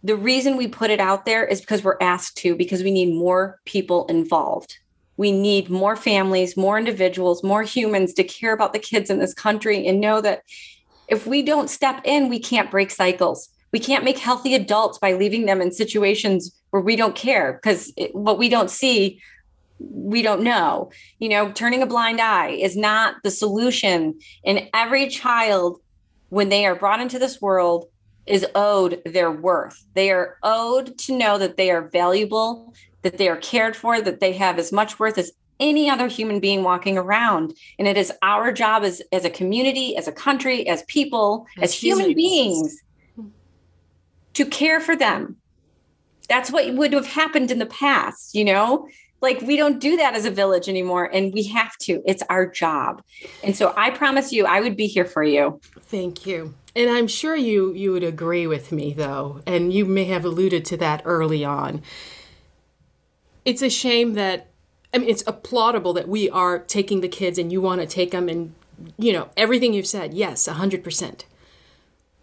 the reason we put it out there is because we're asked to, because we need more people involved we need more families, more individuals, more humans to care about the kids in this country and know that if we don't step in, we can't break cycles. We can't make healthy adults by leaving them in situations where we don't care because what we don't see, we don't know. You know, turning a blind eye is not the solution. And every child, when they are brought into this world, is owed their worth. They are owed to know that they are valuable, that they are cared for, that they have as much worth as any other human being walking around. And it is our job as, as a community, as a country, as people, as, as human beings to care for them. That's what would have happened in the past, you know? Like we don't do that as a village anymore and we have to. It's our job. And so I promise you I would be here for you. Thank you. And I'm sure you you would agree with me though, and you may have alluded to that early on. It's a shame that I mean it's applaudable that we are taking the kids and you want to take them and you know, everything you've said, yes, 100%.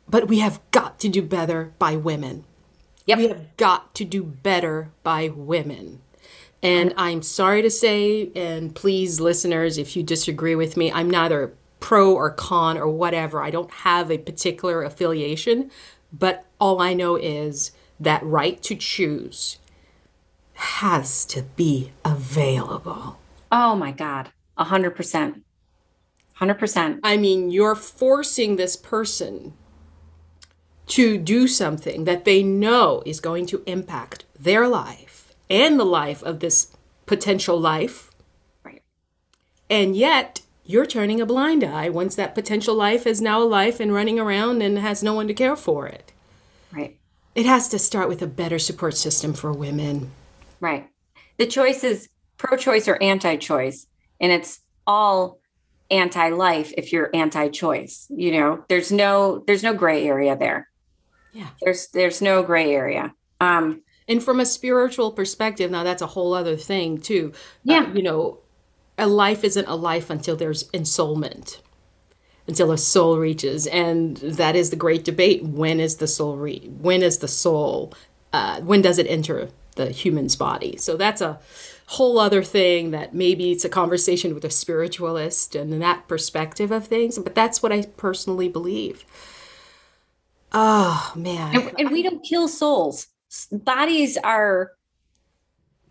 But we have got to do better by women. Yep. We have got to do better by women. And I'm sorry to say, and please, listeners, if you disagree with me, I'm neither pro or con or whatever. I don't have a particular affiliation, but all I know is that right to choose has to be available. Oh my God, 100%. 100%. I mean, you're forcing this person to do something that they know is going to impact their life and the life of this potential life. Right. And yet, you're turning a blind eye once that potential life is now a life and running around and has no one to care for it. Right. It has to start with a better support system for women. Right. The choice is pro choice or anti choice. And it's all anti life if you're anti choice. You know, there's no there's no gray area there. Yeah. There's there's no gray area. Um and from a spiritual perspective, now that's a whole other thing too. Yeah. Uh, you know, a life isn't a life until there's ensoulment until a soul reaches. And that is the great debate. When is the soul re- when is the soul uh, when does it enter the human's body? So that's a whole other thing that maybe it's a conversation with a spiritualist and that perspective of things but that's what i personally believe. Oh man. And, and we don't kill souls bodies are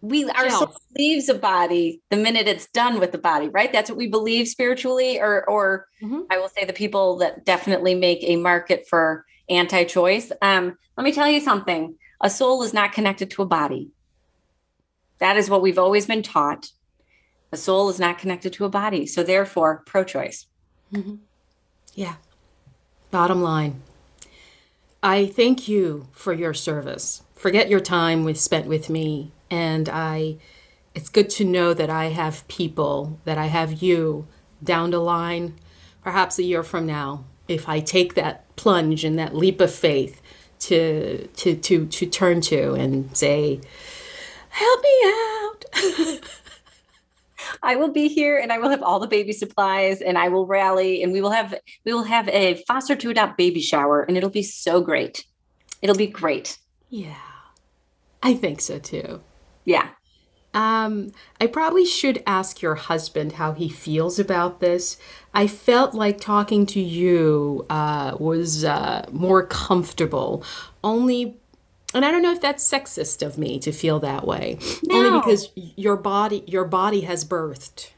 we our soul leaves a body the minute it's done with the body right? That's what we believe spiritually or or mm-hmm. i will say the people that definitely make a market for anti-choice. Um let me tell you something. A soul is not connected to a body. That is what we've always been taught. A soul is not connected to a body so therefore pro-choice. Mm-hmm. yeah. Bottom line. I thank you for your service forget your time with spent with me and I it's good to know that I have people, that I have you down the line, perhaps a year from now, if I take that plunge and that leap of faith to to to to turn to and say, "Help me out." I will be here and I will have all the baby supplies and I will rally and we will have we will have a foster to adopt baby shower and it'll be so great. It'll be great. Yeah. I think so too. Yeah. Um, I probably should ask your husband how he feels about this. I felt like talking to you uh, was uh, more comfortable, only, and I don't know if that's sexist of me to feel that way, no. only because your body, your body has birthed.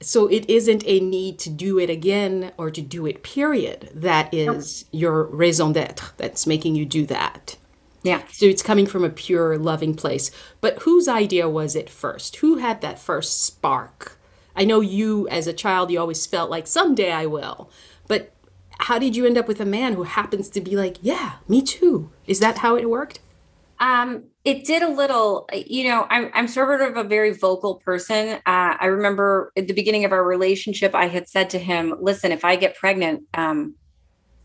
So it isn't a need to do it again or to do it. Period. That is your raison d'être. That's making you do that. Yeah. So it's coming from a pure, loving place. But whose idea was it first? Who had that first spark? I know you, as a child, you always felt like someday I will. But how did you end up with a man who happens to be like, yeah, me too? Is that how it worked? Um, it did a little, you know, I'm, I'm sort of a very vocal person. Uh, I remember at the beginning of our relationship, I had said to him, listen, if I get pregnant, um,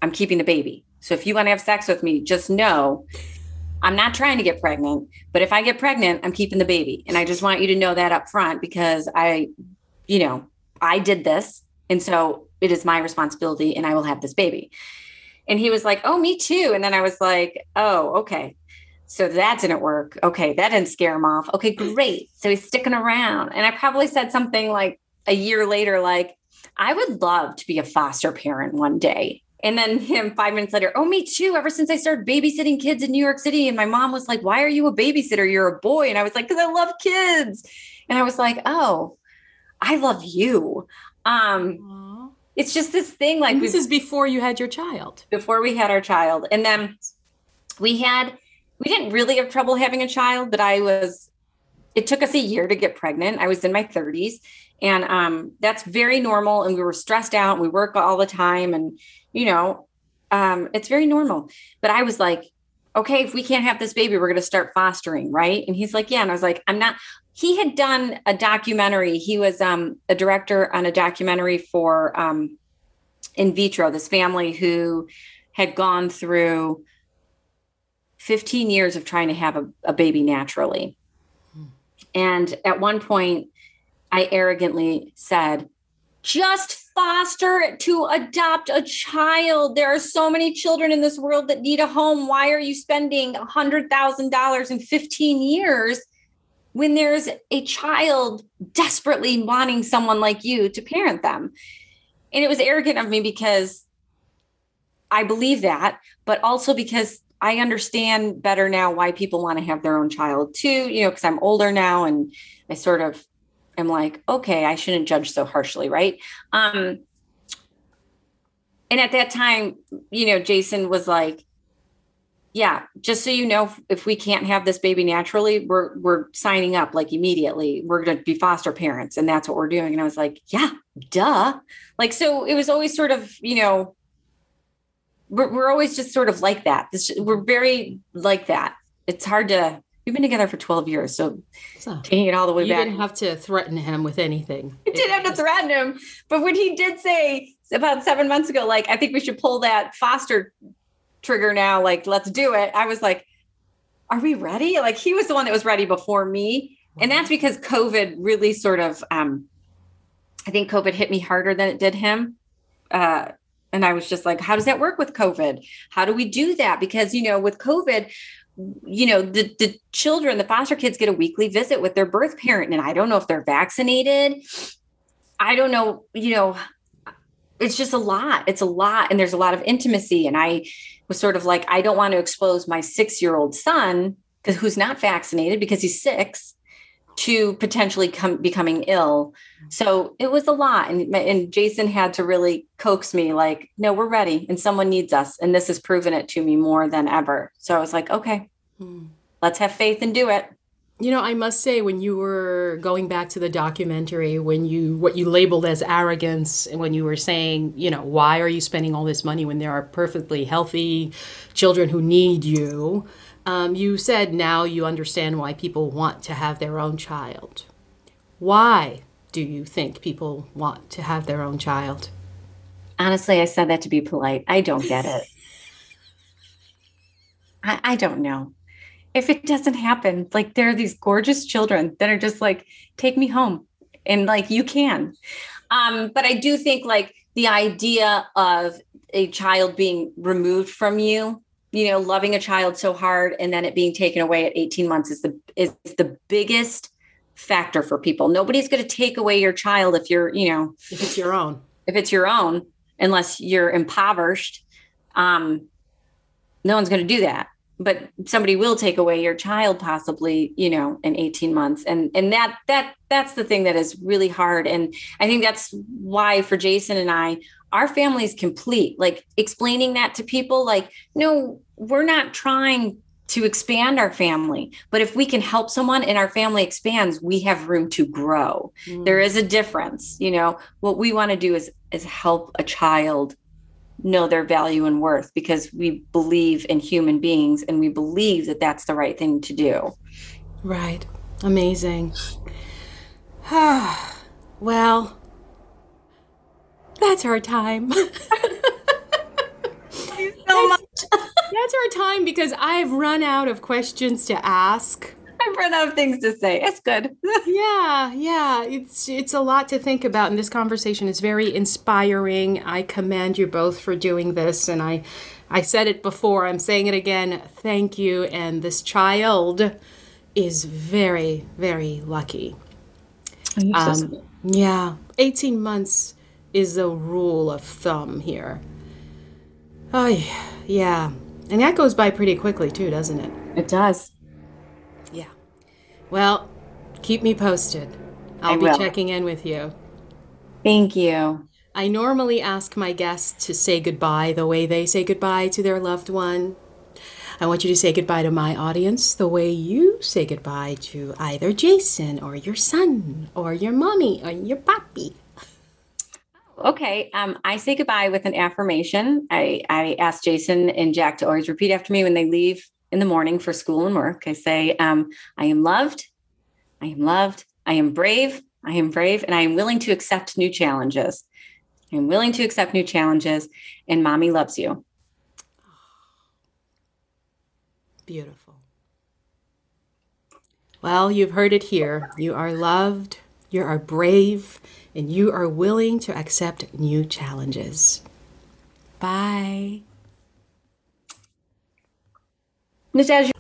I'm keeping the baby. So if you want to have sex with me, just know I'm not trying to get pregnant, but if I get pregnant, I'm keeping the baby. And I just want you to know that up front because I, you know, I did this. And so it is my responsibility and I will have this baby. And he was like, Oh, me too. And then I was like, Oh, okay. So that didn't work. Okay. That didn't scare him off. Okay, great. So he's sticking around. And I probably said something like a year later, like, I would love to be a foster parent one day. And then him five minutes later, oh, me too. Ever since I started babysitting kids in New York City. And my mom was like, why are you a babysitter? You're a boy. And I was like, because I love kids. And I was like, oh, I love you. Um, Aww. it's just this thing like this is before you had your child. Before we had our child. And then we had we didn't really have trouble having a child, but I was it took us a year to get pregnant. I was in my 30s. And um, that's very normal. And we were stressed out. We work all the time. And, you know, um, it's very normal. But I was like, okay, if we can't have this baby, we're going to start fostering. Right. And he's like, yeah. And I was like, I'm not, he had done a documentary. He was um, a director on a documentary for um, in vitro, this family who had gone through 15 years of trying to have a, a baby naturally. Hmm. And at one point, I arrogantly said, just foster to adopt a child. There are so many children in this world that need a home. Why are you spending $100,000 in 15 years when there's a child desperately wanting someone like you to parent them? And it was arrogant of me because I believe that, but also because I understand better now why people want to have their own child too, you know, because I'm older now and I sort of am like, okay, I shouldn't judge so harshly, right? Um, and at that time, you know, Jason was like, yeah, just so you know, if we can't have this baby naturally, we're we're signing up like immediately. We're going to be foster parents, and that's what we're doing. And I was like, yeah, duh. Like, so it was always sort of, you know, we're we're always just sort of like that. This, we're very like that. It's hard to We've been together for 12 years. So, so taking it all the way back. You didn't have to threaten him with anything. I didn't have to threaten him. But when he did say about seven months ago, like, I think we should pull that foster trigger now, like, let's do it. I was like, are we ready? Like, he was the one that was ready before me. And that's because COVID really sort of, um, I think COVID hit me harder than it did him. Uh, and I was just like, how does that work with COVID? How do we do that? Because, you know, with COVID, you know the the children the foster kids get a weekly visit with their birth parent and i don't know if they're vaccinated. I don't know you know it's just a lot. It's a lot and there's a lot of intimacy and i was sort of like i don't want to expose my 6 year old son because who's not vaccinated because he's 6 to potentially come becoming ill. So it was a lot and, and jason had to really coax me like no we're ready and someone needs us and this has proven it to me more than ever. So i was like okay hmm. let's have faith and do it. You know i must say when you were going back to the documentary when you what you labeled as arrogance and when you were saying you know why are you spending all this money when there are perfectly healthy children who need you um, you said now you understand why people want to have their own child why do you think people want to have their own child? Honestly, I said that to be polite. I don't get it. I, I don't know. If it doesn't happen, like there are these gorgeous children that are just like, take me home. And like you can. Um, but I do think like the idea of a child being removed from you you know loving a child so hard and then it being taken away at 18 months is the is the biggest factor for people. Nobody's going to take away your child if you're, you know, if it's your own. If it's your own, unless you're impoverished, um, no one's going to do that. But somebody will take away your child, possibly, you know, in 18 months, and and that that that's the thing that is really hard. And I think that's why for Jason and I, our family is complete. Like explaining that to people, like, no, we're not trying to expand our family. But if we can help someone and our family expands, we have room to grow. Mm. There is a difference. You know, what we want to do is is help a child know their value and worth because we believe in human beings and we believe that that's the right thing to do. Right. Amazing. well, that's our time. Thank you so much. That's our time because I've run out of questions to ask. I've run out of things to say. It's good. yeah, yeah. It's it's a lot to think about and this conversation is very inspiring. I commend you both for doing this and I I said it before, I'm saying it again. Thank you and this child is very very lucky. Um, yeah, 18 months is the rule of thumb here. Oh, yeah. And that goes by pretty quickly, too, doesn't it? It does. Yeah. Well, keep me posted. I'll I be will. checking in with you. Thank you. I normally ask my guests to say goodbye the way they say goodbye to their loved one. I want you to say goodbye to my audience the way you say goodbye to either Jason or your son or your mommy or your papi. Okay. Um, I say goodbye with an affirmation. I, I ask Jason and Jack to always repeat after me when they leave in the morning for school and work. I say, um, I am loved. I am loved. I am brave. I am brave and I am willing to accept new challenges. I'm willing to accept new challenges and mommy loves you. Beautiful. Well, you've heard it here. You are loved, you are brave, and you are willing to accept new challenges. Bye. Natasha,